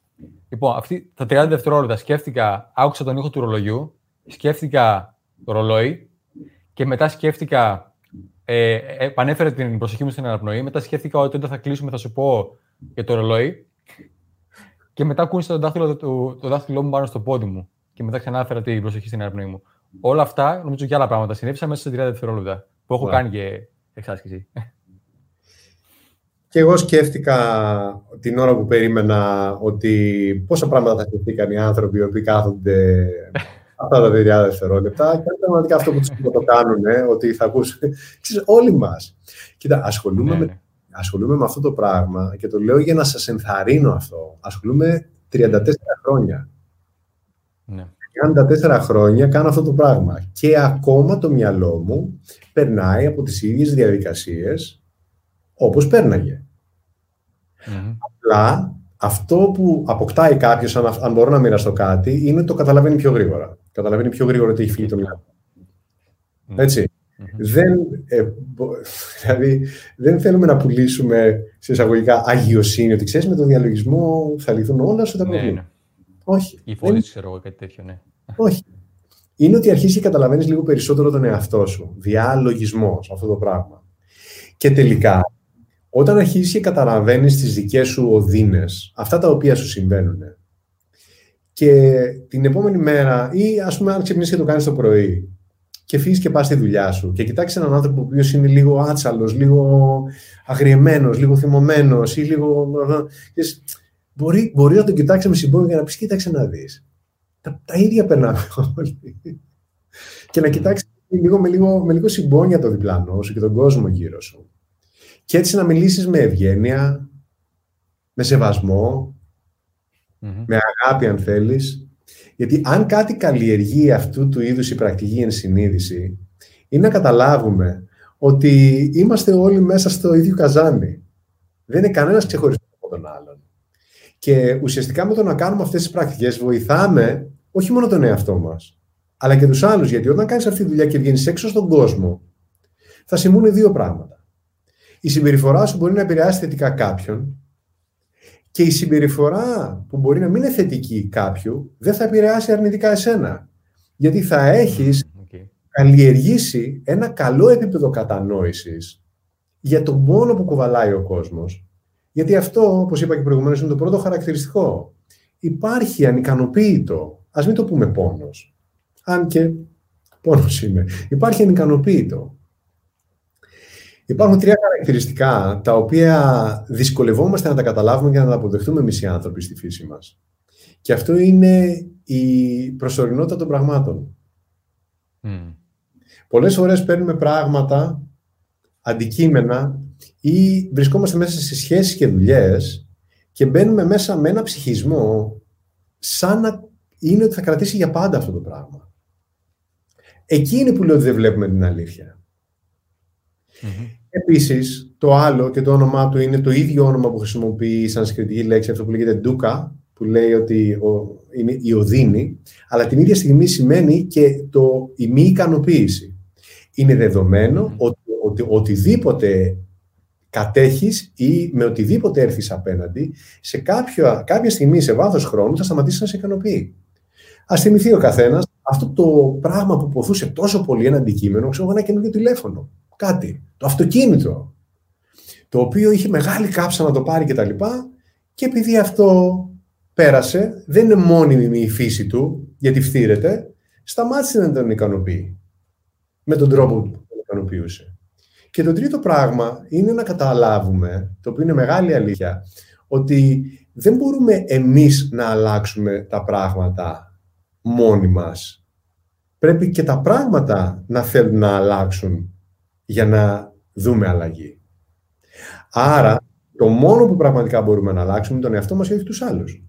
λοιπόν, αυτή, τα 30 δευτερόλεπτα σκέφτηκα, άκουσα τον ήχο του ρολογιού, σκέφτηκα το ρολόι και μετά σκέφτηκα, ε, επανέφερε την προσοχή μου στην αναπνοή, μετά σκέφτηκα ότι όταν θα κλείσουμε θα σου πω για το ρολόι και μετά κούνησα το δάχτυλο, το, το δάχτυλό μου πάνω στο πόδι μου. Και μετά ξανά έφερα την προσοχή στην αναπνοή μου. Όλα αυτά, νομίζω και άλλα πράγματα, συνέβησαν μέσα σε 30 δευτερόλεπτα. Που έχω κάνει και εξάσκηση. Και εγώ σκέφτηκα την ώρα που περίμενα ότι πόσα πράγματα θα σκεφτήκαν οι άνθρωποι οι οποίοι κάθονται αυτά τα 30 δευτερόλεπτα. Και είναι πραγματικά αυτό που τους το κάνουν, ότι θα ακούσουν. όλοι μας. Κοίτα, ασχολούμαι ναι, με ναι ασχολούμαι με αυτό το πράγμα και το λέω για να σας ενθαρρύνω αυτό. Ασχολούμαι 34 χρόνια. Ναι. 34 χρόνια κάνω αυτό το πράγμα και ακόμα το μυαλό μου περνάει από τις ίδιες διαδικασίες όπως πέρναγε. Απλά αυτό που αποκτάει κάποιος, αν, αν μπορώ να μοιραστώ κάτι, είναι ότι το καταλαβαίνει πιο γρήγορα. Καταλαβαίνει πιο γρήγορα ότι έχει φύγει το μυαλό. Έτσι. Δεν, ε, δηλαδή, δεν θέλουμε να πουλήσουμε σε εισαγωγικά αγιοσύνη, ότι ξέρεις με τον διαλογισμό θα λυθούν όλα σου τα ναι, προβλήματα. Ναι. Όχι. Η φωνή, ξέρω εγώ, κάτι τέτοιο, ναι. Όχι. Είναι ότι αρχίζει και καταλαβαίνεις λίγο περισσότερο τον εαυτό σου. Διαλογισμός, αυτό το πράγμα. Και τελικά, όταν αρχίσει και καταλαβαίνεις τις δικές σου οδύνες, αυτά τα οποία σου συμβαίνουν, και την επόμενη μέρα, ή ας πούμε, αν ξυπνήσεις και το κάνεις το πρωί, και φύγεις και πας στη δουλειά σου και κοιτάξεις έναν άνθρωπο ο οποίος είναι λίγο άτσαλος, λίγο αγριεμένος, λίγο θυμωμένος ή λίγο. Μπορεί, μπορεί να τον κοιτάξει με συμπόνια για να πεις: Κοίταξε να δεις. Τα, τα ίδια περνάμε όλοι. και να κοιτάξεις λίγο με, λίγο με λίγο συμπόνια το διπλανό σου και τον κόσμο γύρω σου. Και έτσι να μιλήσεις με ευγένεια, με σεβασμο με αγάπη αν θέλεις γιατί αν κάτι καλλιεργεί αυτού του είδους η πρακτική ενσυνείδηση, είναι να καταλάβουμε ότι είμαστε όλοι μέσα στο ίδιο καζάνι. Δεν είναι κανένας ξεχωριστός από τον άλλον. Και ουσιαστικά με το να κάνουμε αυτές τις πρακτικές βοηθάμε όχι μόνο τον εαυτό μας, αλλά και τους άλλους. Γιατί όταν κάνεις αυτή τη δουλειά και βγαίνεις έξω στον κόσμο, θα συμβούν δύο πράγματα. Η συμπεριφορά σου μπορεί να επηρεάσει θετικά κάποιον και η συμπεριφορά που μπορεί να μην είναι θετική κάποιου δεν θα επηρεάσει αρνητικά εσένα. Γιατί θα έχεις okay. καλλιεργήσει ένα καλό επίπεδο κατανόησης για τον πόνο που κουβαλάει ο κόσμος. Γιατί αυτό, όπως είπα και προηγουμένως, είναι το πρώτο χαρακτηριστικό. Υπάρχει ανικανοποίητο, ας μην το πούμε πόνος, αν και πόνος είναι. Υπάρχει ανικανοποίητο. Υπάρχουν τρία χαρακτηριστικά τα οποία δυσκολευόμαστε να τα καταλάβουμε και να τα αποδεχτούμε εμείς οι άνθρωποι στη φύση μας. Και αυτό είναι η προσωρινότητα των πραγμάτων. Mm. Πολλές φορές παίρνουμε πράγματα, αντικείμενα ή βρισκόμαστε μέσα σε σχέσεις και δουλειές και μπαίνουμε μέσα με ένα ψυχισμό σαν να είναι ότι θα κρατήσει για πάντα αυτό το πράγμα. Εκεί είναι που λέω ότι δεν βλέπουμε την αλήθεια. Mm-hmm. Επίσης, το άλλο και το όνομά του είναι το ίδιο όνομα που χρησιμοποιεί η σανσκριτική λέξη, αυτό που λέγεται ντούκα, που λέει ότι ο, είναι η οδύνη, αλλά την ίδια στιγμή σημαίνει και το, η μη ικανοποίηση. Είναι δεδομένο ότι, ότι οτιδήποτε κατέχεις ή με οτιδήποτε έρθεις απέναντι, σε κάποια, κάποια στιγμή, σε βάθος χρόνου, θα σταματήσει να σε ικανοποιεί. Α θυμηθεί ο καθένας αυτό το πράγμα που ποθούσε τόσο πολύ ένα αντικείμενο, ξέρω ένα καινούργιο τηλέφωνο. Κάτι. Το αυτοκίνητο. Το οποίο είχε μεγάλη κάψα να το πάρει κτλ. Και, και επειδή αυτό πέρασε, δεν είναι μόνιμη η φύση του, γιατί φθήρεται, σταμάτησε να τον ικανοποιεί. Με τον τρόπο που τον ικανοποιούσε. Και το τρίτο πράγμα είναι να καταλάβουμε, το οποίο είναι μεγάλη αλήθεια, ότι δεν μπορούμε εμείς να αλλάξουμε τα πράγματα μόνοι μας. Πρέπει και τα πράγματα να θέλουν να αλλάξουν για να δούμε αλλαγή. Άρα, το μόνο που πραγματικά μπορούμε να αλλάξουμε είναι τον εαυτό μας και όχι τους αλλους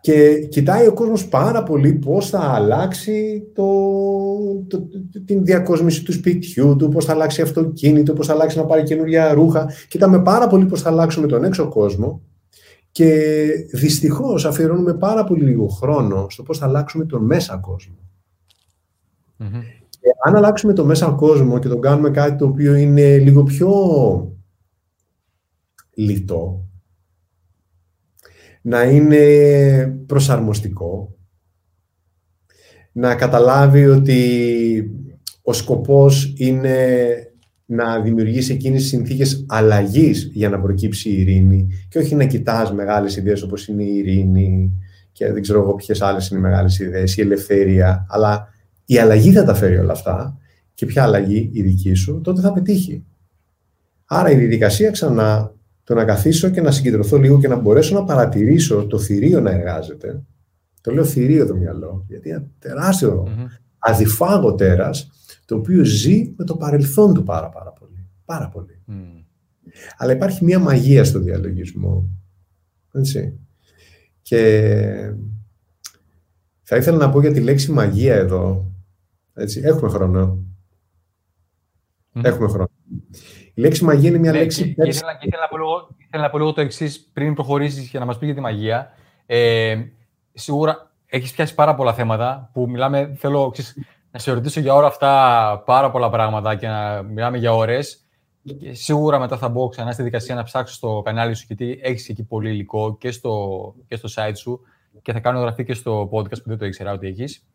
Και κοιτάει ο κόσμος πάρα πολύ πώς θα αλλάξει το, το, την διακόσμηση του σπιτιού του, πώς θα αλλάξει αυτοκίνητο, πώς θα αλλάξει να πάρει καινούργια ρούχα. Κοιτάμε πάρα πολύ πώς θα αλλάξουμε τον έξω κόσμο και δυστυχώς αφιερώνουμε πάρα πολύ λίγο χρόνο στο πώς θα αλλάξουμε τον μέσα Και αν αλλάξουμε τον μέσα κόσμο και τον κάνουμε κάτι το οποίο είναι λίγο πιο λιτό, να είναι προσαρμοστικό, να καταλάβει ότι ο σκοπός είναι να δημιουργήσει εκείνες τις συνθήκες αλλαγής για να προκύψει η ειρήνη και όχι να κοιτάς μεγάλες ιδέες όπως είναι η ειρήνη και δεν ξέρω εγώ ποιες άλλες είναι οι μεγάλες ιδέες, η ελευθερία, αλλά η αλλαγή θα τα φέρει όλα αυτά και ποια αλλαγή η δική σου, τότε θα πετύχει. Άρα η διαδικασία ξανά το να καθίσω και να συγκεντρωθώ λίγο και να μπορέσω να παρατηρήσω το θηρίο να εργάζεται. Το λέω θηρίο το μυαλό, γιατί είναι τεράστιο mm-hmm. αδιφάγο τέρας, το οποίο ζει με το παρελθόν του πάρα πάρα πολύ. Πάρα πολύ. Αλλά υπάρχει μια μαγεία στο διαλογισμό. Έτσι. Και θα ήθελα να πω για τη λέξη μαγεία εδώ. Έτσι. Έχουμε χρόνο. Έχουμε χρόνο. Η λέξη μαγεία είναι μια ναι, λέξη... Και, και ήθελα, ήθελα, να πω λίγο, ήθελα να πω λίγο το εξής πριν προχωρήσεις για να μας πεις για τη μαγεία. Ε, σίγουρα έχεις πιάσει πάρα πολλά θέματα που μιλάμε, θέλω να σε ρωτήσω για όλα αυτά πάρα πολλά πράγματα και να μιλάμε για ώρες. Σίγουρα μετά θα μπω ξανά στη δικασία να ψάξω στο κανάλι σου, γιατί έχεις εκεί πολύ υλικό και στο, και στο site σου και θα κάνω γραφή και στο podcast που δεν το ήξερα ότι έχεις.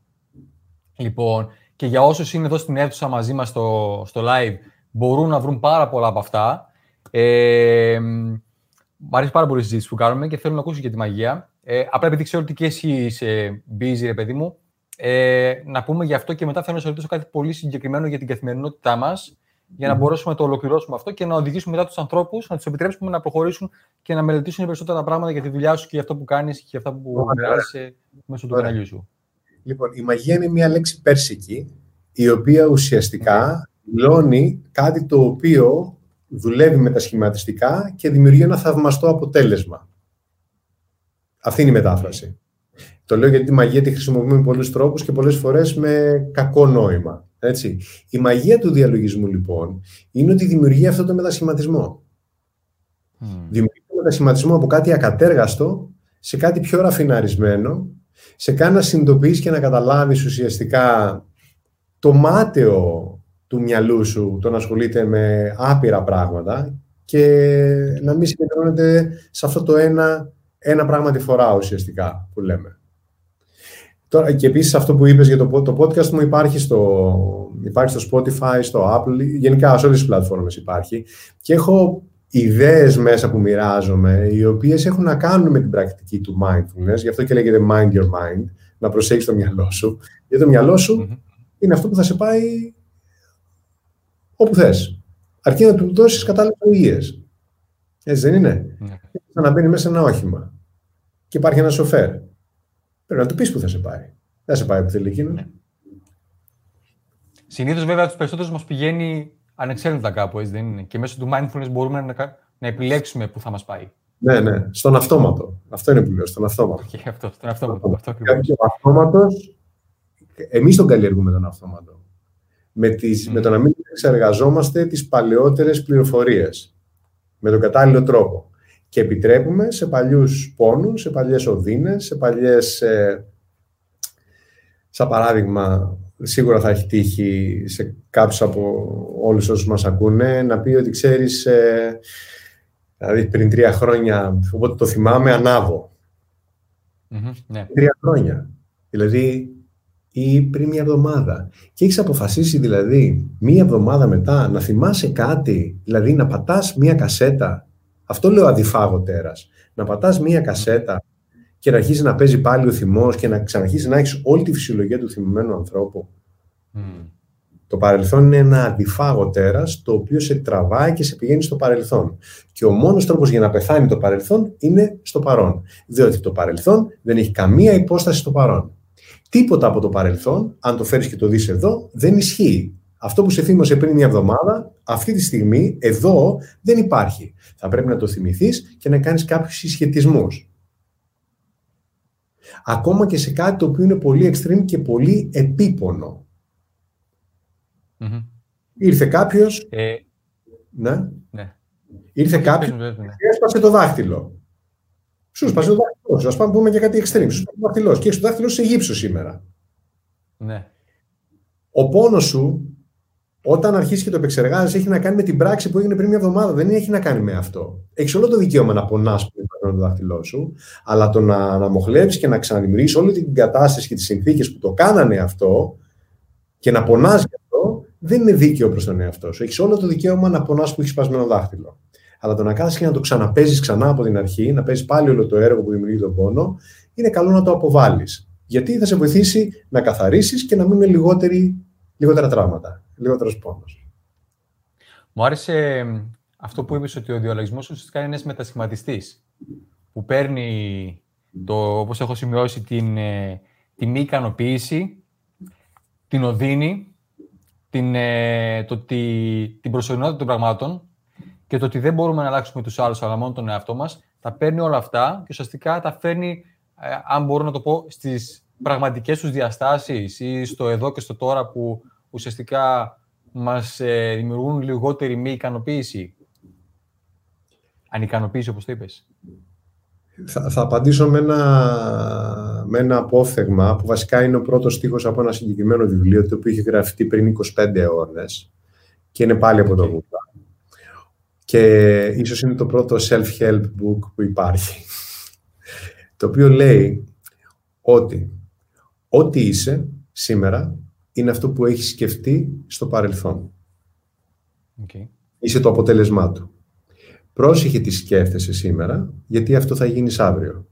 Λοιπόν, και για όσους είναι εδώ στην αίθουσα μαζί μας στο, στο live, μπορούν να βρουν πάρα πολλά από αυτά. Ε, Μ' αρέσει πάρα πολύ η συζήτηση που κάνουμε και θέλω να ακούσω για τη μαγεία. Ε, απλά επειδή ξέρω ότι και εσύ είσαι busy, ρε παιδί μου, ε, να πούμε γι' αυτό και μετά θέλω να σα ρωτήσω κάτι πολύ συγκεκριμένο για την καθημερινότητά μας, για να μπορέσουμε να το ολοκληρώσουμε αυτό και να οδηγήσουμε μετά τους ανθρώπους, να τους επιτρέψουμε να προχωρήσουν και να μελετήσουν περισσότερα πράγματα για τη δουλειά σου και για αυτό που κάνεις και για αυτά που μοιράζεσαι μέσω του καναλιού σου. Λοιπόν, η μαγεία είναι μια λέξη πέρσικη, η οποία ουσιαστικά δηλώνει κάτι το οποίο δουλεύει με τα σχηματιστικά και δημιουργεί ένα θαυμαστό αποτέλεσμα. Αυτή είναι η μετάφραση. Το λέω γιατί τη μαγεία τη χρησιμοποιούμε με πολλούς τρόπους και πολλές φορές με κακό νόημα. Έτσι. Η μαγεία του διαλογισμού λοιπόν είναι ότι δημιουργεί αυτό το μετασχηματισμό. Mm. Δημιουργεί το μετασχηματισμό από κάτι ακατέργαστο σε κάτι πιο ραφιναρισμένο, σε κάνει να συνειδητοποιείς και να καταλάβεις ουσιαστικά το μάταιο του μυαλού σου το να ασχολείται με άπειρα πράγματα και να μην συγκεντρώνεται σε αυτό το ένα, ένα πράγμα τη φορά ουσιαστικά που λέμε. Τώρα, και επίσης αυτό που είπες για το, το podcast μου υπάρχει στο, υπάρχει στο Spotify, στο Apple, γενικά σε όλες τις πλατφόρμες υπάρχει και έχω ιδέες μέσα που μοιράζομαι οι οποίες έχουν να κάνουν με την πρακτική του mindfulness, γι' αυτό και λέγεται mind your mind, να προσέχεις το μυαλό σου, γιατί το μυαλό σου είναι αυτό που θα σε πάει όπου θες. Αρκεί να του δώσεις κατάλληλες οδηγίες. Έτσι δεν είναι; Ναι. να μπαίνει μέσα ένα όχημα και υπάρχει ένα σοφέρ. Πρέπει να του πεις που θα σε πάει. Δεν θα σε πάει που θέλει εκείνο. Ναι. Συνήθως, βέβαια, τους περισσότερους μας πηγαίνει ανεξέλεγκτα κάπου, έτσι δεν είναι. Και μέσω του mindfulness μπορούμε να, να επιλέξουμε που θα μας πάει. Ναι, ναι, στον αυτόματο. Αυτό είναι που λέω, στον αυτόματο. Και αυτό, στον αυτόματο. Αυτό, ο αυτόματος, εμείς τον καλλιεργούμε τον αυτόματο με, τις, με το να μην εξεργαζόμαστε τις παλαιότερες πληροφορίες με τον κατάλληλο τρόπο. Και επιτρέπουμε σε παλιούς πόνους, σε παλιές οδύνες, σε παλιές... Ε, σαν παράδειγμα, σίγουρα θα έχει τύχει σε κάποιους από όλους όσους μας ακούνε να πει ότι ξέρεις, ε, δηλαδή πριν τρία χρόνια, οπότε το θυμάμαι, ανάβω. ναι. Τρία χρόνια. Δηλαδή, ή πριν μια εβδομάδα. Και έχεις αποφασίσει δηλαδή μία εβδομάδα μετά να θυμάσαι κάτι, δηλαδή να πατάς μία κασέτα. Αυτό λέω αδιφάγω τέρας. Να πατάς μία κασέτα και να αρχίσει να παίζει πάλι ο θυμός και να ξαναρχίσει να έχεις όλη τη φυσιολογία του θυμημένου ανθρώπου. Το παρελθόν είναι ένα αντιφάγο τέρας το οποίο σε τραβάει και σε πηγαίνει στο παρελθόν. Και ο μόνος τρόπος για να πεθάνει το παρελθόν είναι στο παρόν. Διότι το παρελθόν δεν έχει καμία υπόσταση στο παρόν. Τίποτα από το παρελθόν, αν το φέρεις και το δεις εδώ, δεν ισχύει. Αυτό που σε θύμωσε πριν μια εβδομάδα, αυτή τη στιγμή, εδώ, δεν υπάρχει. Θα πρέπει να το θυμηθείς και να κάνεις κάποιους συσχετισμούς. Ακόμα και σε κάτι το οποίο είναι πολύ extreme και πολύ επίπονο. Mm-hmm. Ήρθε κάποιος. Ε, ναι. ναι. Ήρθε κάποιος και έσπασε το δάχτυλο. Σου σπάσε το δάχτυλο σου. Α πούμε για κάτι extreme. Σου σπάσε το δάχτυλο και έχει το δάχτυλο σε γύψο σήμερα. Ναι. Ο πόνος σου, όταν αρχίσει και το επεξεργάζεσαι, έχει να κάνει με την πράξη που έγινε πριν μια εβδομάδα. Δεν έχει να κάνει με αυτό. Έχεις όλο το δικαίωμα να πονάς που το δάχτυλό σου, αλλά το να αναμοχλεύσει και να ξαναδημιουργήσεις όλη την κατάσταση και τις συνθήκες που το κάνανε αυτό και να πονάς δεν είναι δίκαιο προς τον εαυτό σου. Έχεις όλο το δικαίωμα να πονάς που έχεις σπασμένο δάχτυλο. Αλλά το να κάθεσαι και να το ξαναπέζεις ξανά από την αρχή, να παίζεις πάλι όλο το έργο που δημιουργεί τον πόνο, είναι καλό να το αποβάλεις. Γιατί θα σε βοηθήσει να καθαρίσεις και να μην είναι λιγότερα τραύματα, λιγότερος πόνος. Μου άρεσε αυτό που είπες ότι ο διαλογισμός ουσιαστικά είναι ένας μετασχηματιστής που παίρνει, το, όπως έχω σημειώσει, την, ε, τη μη ικανοποίηση, την οδύνη την, ε, το ότι, την προσωρινότητα των πραγμάτων και το ότι δεν μπορούμε να αλλάξουμε τους άλλους αλλά μόνο τον εαυτό μας, τα παίρνει όλα αυτά και ουσιαστικά τα φέρνει, ε, αν μπορώ να το πω, στις πραγματικές τους διαστάσεις ή στο εδώ και στο τώρα που ουσιαστικά μας ε, δημιουργούν λιγότερη μη ικανοποίηση. Ανικανοποίηση, όπως το είπες. Θα, θα απαντήσω με ένα, με ένα απόφθεγμα που βασικά είναι ο πρώτος στίχος από ένα συγκεκριμένο βιβλίο το οποίο έχει γραφτεί πριν 25 ώρες και είναι πάλι από το Βούδα. Και ίσως είναι το πρώτο self-help book που υπάρχει. το οποίο λέει ότι ό,τι είσαι σήμερα είναι αυτό που έχεις σκεφτεί στο παρελθόν. Okay. Είσαι το αποτέλεσμά του. Πρόσεχε τι σκέφτεσαι σήμερα, γιατί αυτό θα γίνει αύριο.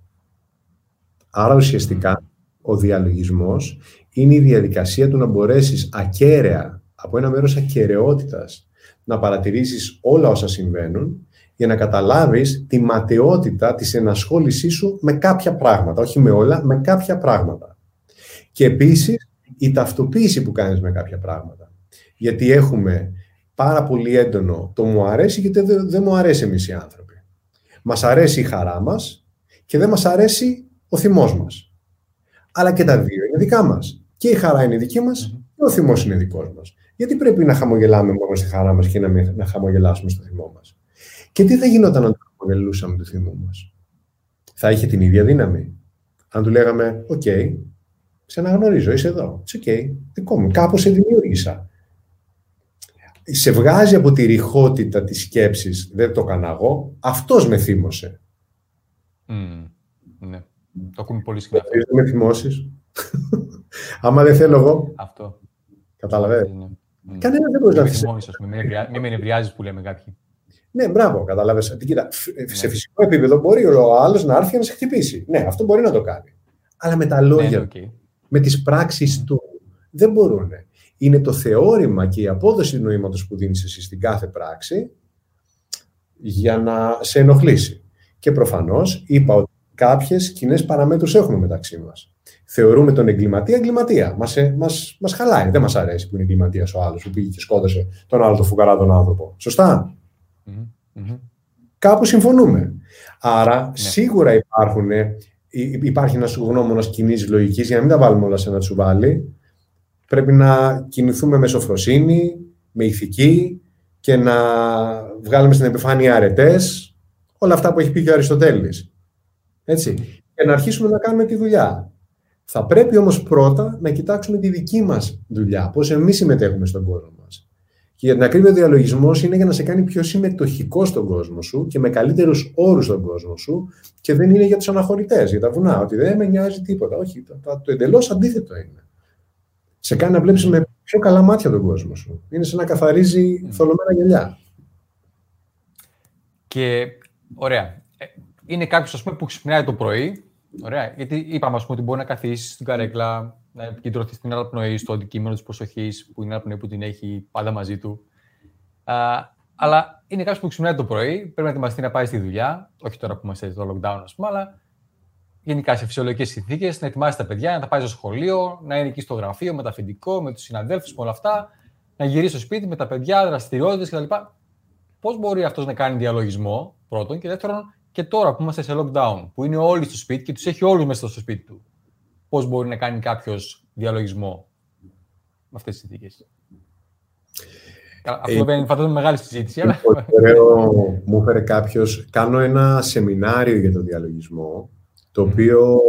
Άρα ουσιαστικά ο διαλογισμός είναι η διαδικασία του να μπορέσεις ακέραια, από ένα μέρος ακαιρεότητας, να παρατηρήσεις όλα όσα συμβαίνουν για να καταλάβεις τη ματαιότητα της ενασχόλησής σου με κάποια πράγματα, όχι με όλα, με κάποια πράγματα. Και επίσης η ταυτοποίηση που κάνεις με κάποια πράγματα. Γιατί έχουμε πάρα πολύ έντονο το μου αρέσει γιατί δεν, δεν μου αρέσει εμείς οι άνθρωποι. Μας αρέσει η χαρά μας και δεν μας αρέσει ο θυμός μας. Αλλά και τα δύο είναι δικά μας. Και η χαρά είναι δική μας και ο θυμός είναι δικός μας. Γιατί πρέπει να χαμογελάμε μόνο στη χαρά μας και να, μην, να χαμογελάσουμε στο θυμό μας; Και τι θα γινόταν αν το χαμογελούσαμε το θυμό μας; Θα είχε την ίδια δύναμη. Αν του λέγαμε, OK, okay, σε αναγνωρίζω, είσαι εδώ. It's okay, δικό μου. Κάπως σε δημιούργησα σε βγάζει από τη ρηχότητα της σκέψης, δεν το έκανα εγώ, αυτός με θύμωσε. Mm, ναι. Το ακούμε πολύ συχνά. Δεν με θυμώσεις. Άμα δεν θέλω εγώ. Αυτό. Κατάλαβες; Ναι. Κανένας δεν μπορεί να σε θυμώσει. Μην με νευριάζεις που λέμε κάποιοι. Ναι, μπράβο, κατάλαβες. Κοίτα, σε φυσικό επίπεδο μπορεί ο άλλος να έρθει να σε χτυπήσει. Ναι, αυτό μπορεί να το κάνει. Αλλά με τα λόγια, ναι, okay. Με τις πράξεις του, δεν μπορούν είναι το θεώρημα και η απόδοση του νοήματος που δίνεις εσύ στην κάθε πράξη για να σε ενοχλήσει. Και προφανώς είπα ότι κάποιες κοινές παραμέτρους έχουμε μεταξύ μας. Θεωρούμε τον εγκληματία εγκληματία. Μας, ε, μας, μας χαλάει. Δεν μας αρέσει που είναι εγκληματίας ο άλλος που πήγε και σκότωσε τον άλλο το φουκαρά τον άνθρωπο. Κάπου συμφωνούμε. Άρα ναι. σίγουρα υπάρχουν, ε, υπάρχει ένας γνώμονα κοινή λογικής για να μην τα βάλουμε όλα σε ένα τσουβάλι πρέπει να κινηθούμε με σοφροσύνη, με ηθική και να βγάλουμε στην επιφάνεια αρετές. Όλα αυτά που έχει πει και ο Αριστοτέλης. Έτσι. Και να αρχίσουμε να κάνουμε τη δουλειά. Θα πρέπει όμως πρώτα να κοιτάξουμε τη δική μας δουλειά, πώς εμείς συμμετέχουμε στον κόσμο μας. Και για την ακρίβεια, ο διαλογισμός είναι για να σε κάνει πιο συμμετοχικό στον κόσμο σου και με καλύτερους όρους στον κόσμο σου και δεν είναι για τους αναχωρητές, για τα βουνά, ότι δεν με νοιάζει τίποτα. Όχι, το, το, το εντελώς αντίθετο είναι. Σε κάνει να βλέπεις με πιο καλά μάτια τον κόσμο σου. Είναι σαν να καθαρίζει θολωμένα γυαλιά. Και ωραία. Ε, είναι κάποιος που ξυπνάει το πρωί. Ωραία. Γιατί είπαμε πούμε, ότι μπορεί να καθίσει στην καρέκλα, να επικεντρωθεί στην αναπνοή, στο αντικείμενο της προσοχής, που είναι αναπνοή που την έχει πάντα μαζί του. Α, αλλά είναι κάποιος που ξυπνάει το πρωί, πρέπει να ετοιμαστεί να πάει στη δουλειά. Όχι τώρα που είμαστε στο lockdown, ας πούμε, αλλά γενικά σε φυσιολογικές συνθήκες, να ετοιμάσει τα παιδιά, να τα πάει στο σχολείο, να είναι εκεί στο γραφείο με τα αφεντικό, με τους συναδέλφους, με όλα αυτά, να γυρίσει στο σπίτι με τα παιδιά, δραστηριότητες κτλ. Πώς μπορεί αυτός να κάνει διαλογισμό, πρώτον, και δεύτερον, και τώρα που είμαστε σε lockdown, που είναι όλοι στο σπίτι και τους έχει όλους μέσα στο σπίτι του; Πώς μπορεί να κάνει κάποιος διαλογισμό με αυτές τις συνθήκες. Αυτό δεν είναι μεγάλη συζήτηση. Αλλά... μου έφερε κάποιος. Κάνω ένα σεμινάριο για το διαλογισμό, το οποίο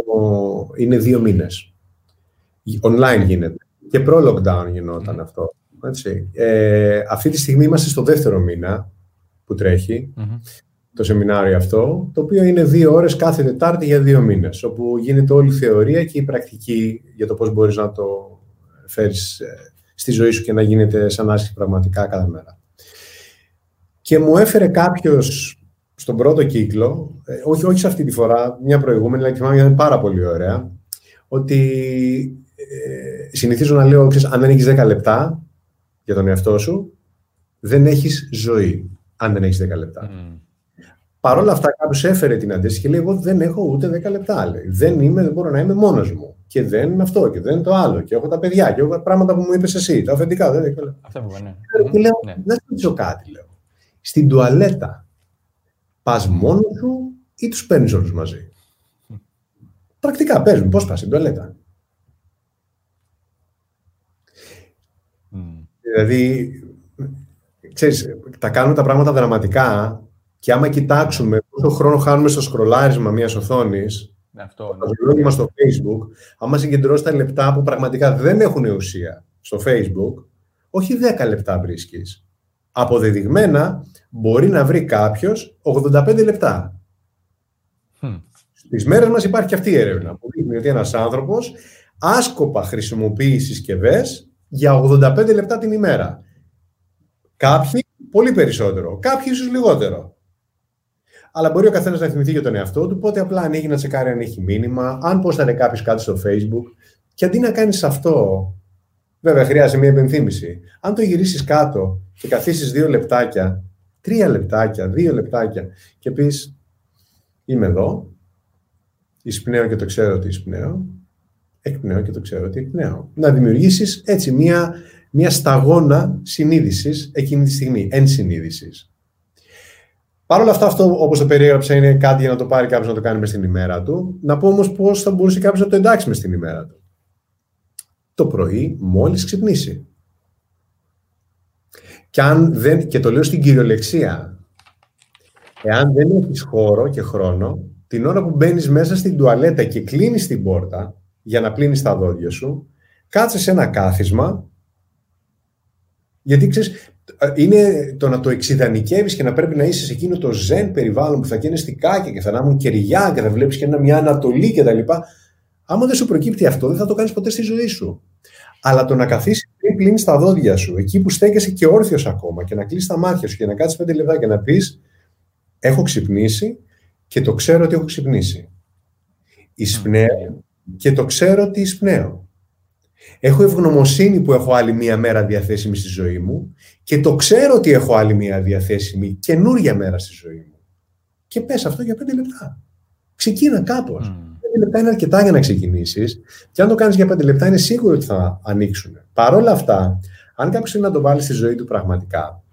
είναι δύο μήνες. Online γίνεται. Και προ-lockdown γινόταν αυτό. Έτσι. Ε, αυτή τη στιγμή είμαστε στο δεύτερο μήνα που τρεχει το σεμινάριο αυτό, το οποίο είναι δύο ώρες κάθε Τετάρτη για δύο μήνες, όπου γίνεται όλη η θεωρία και η πρακτική για το πώς μπορείς να το φέρεις ε, στη ζωή σου και να γίνεται σαν άσκηση πραγματικά κάθε μέρα. Και μου έφερε κάποιος στον πρώτο κύκλο, ε, όχι, όχι σε αυτή τη φορά, μια προηγούμενη, αλλά θυμάμαι είναι πάρα πολύ ωραία, ότι ε, συνηθίζω να λέω, ξέρεις, αν δεν έχεις 10 λεπτά για τον εαυτό σου, δεν έχεις ζωή, αν δεν έχεις 10 λεπτά. Παρ' όλα αυτά, κάποιος έφερε την αντίστοιχη και λέει: Εγώ δεν έχω ούτε 10 λεπτά. Λέει. Δεν, είμαι, δεν μπορώ να είμαι μόνος μου. Και δεν είναι αυτό και δεν είναι το άλλο. Και έχω τα παιδιά και έχω πράγματα που μου είπες εσύ. Τα αφεντικά δεν έχω. Αυτά που ναι. Και λέω: ναι. Να σου κάτι, λέω. Στην τουαλέτα πας μόνος σου ή τους παίρνεις όλους μαζί; Πρακτικά παίζουν. Πώς πας στην τουαλέτα; Δηλαδή, ξέρεις, τα κάνουν τα πράγματα δραματικά και άμα κοιτάξουμε πόσο χρόνο χάνουμε στο σκρολάρισμα μιας οθόνης, ναι, αυτό, ναι. στο Facebook, άμα συγκεντρώσει τα λεπτά που πραγματικά δεν έχουν ουσία στο Facebook, όχι 10 λεπτά βρίσκεις. Αποδεδειγμένα μπορεί να βρει κάποιος 85 λεπτά. Hm. Στις μέρες μας υπάρχει και αυτή η έρευνα που δείχνει ότι ένας άνθρωπος άσκοπα χρησιμοποιεί συσκευές για 85 λεπτά την ημέρα. Κάποιοι πολύ περισσότερο, κάποιοι ίσως λιγότερο αλλά μπορεί ο καθένας να θυμηθεί για τον εαυτό του, οπότε απλά ανοίγει να τσεκάρει αν έχει μήνυμα, αν είναι κάποιος κάτι στο Facebook. Και αντί να κάνεις αυτό, βέβαια χρειάζεται μια επενθύμηση. Αν το γυρίσεις κάτω και καθίσεις δύο λεπτάκια, τρία λεπτάκια, δύο λεπτάκια και πεις Είμαι εδώ, εισπνέω και το ξέρω ότι εισπνέω, εκπνέω και το ξέρω ότι εκπνέω. Να δημιουργήσεις έτσι μια, μια σταγόνα συνείδησης εκείνη τη στιγμή, ενσυνείδηση. Παρ' όλα αυτά, αυτό όπως το περιέγραψα είναι κάτι για να το πάρει κάποιος να το κάνει μες στην ημέρα του. Να πω όμως πώς θα μπορούσε κάποιος να το εντάξει μες στην ημέρα του. Το πρωί, μόλις ξυπνήσει. Και, αν δεν, και το λέω στην κυριολεξία. Εάν δεν έχεις χώρο και χρόνο, την ώρα που μπαίνεις μέσα στην τουαλέτα και κλείνεις την πόρτα για να πλύνεις τα δόντια σου, κάτσε σε ένα κάθισμα. Γιατί ξέρεις, είναι το να το εξειδανικεύεις και να πρέπει να είσαι σε εκείνο το ζεν περιβάλλον που θα γίνει στικάκια και θα ανάμουν κεριά και θα βλέπεις και μια Ανατολή κτλ. Άμα δεν σου προκύπτει αυτό, δεν θα το κάνεις ποτέ στη ζωή σου. Αλλά το να καθίσεις πριν πλύνεις τα δόντια σου, εκεί που στέκεσαι και όρθιος ακόμα, και να κλείσεις τα μάτια σου και να κάτσεις πέντε λεπτά και να πεις: Έχω ξυπνήσει και το ξέρω ότι έχω ξυπνήσει. Εισπνέω και το ξέρω ότι εισπνέω. Έχω ευγνωμοσύνη που έχω άλλη μία μέρα διαθέσιμη στη ζωή μου και το ξέρω ότι έχω άλλη μία διαθέσιμη καινούρια μέρα στη ζωή μου. Και πες αυτό για πέντε λεπτά. Ξεκίνα κάπως. Mm. Πέντε λεπτά είναι αρκετά για να ξεκινήσεις. Και αν το κάνεις για πέντε λεπτά, είναι σίγουρο ότι θα ανοίξουν. Παρ' όλα αυτά, αν κάποιος θέλει να το βάλει στη ζωή του πραγματικά,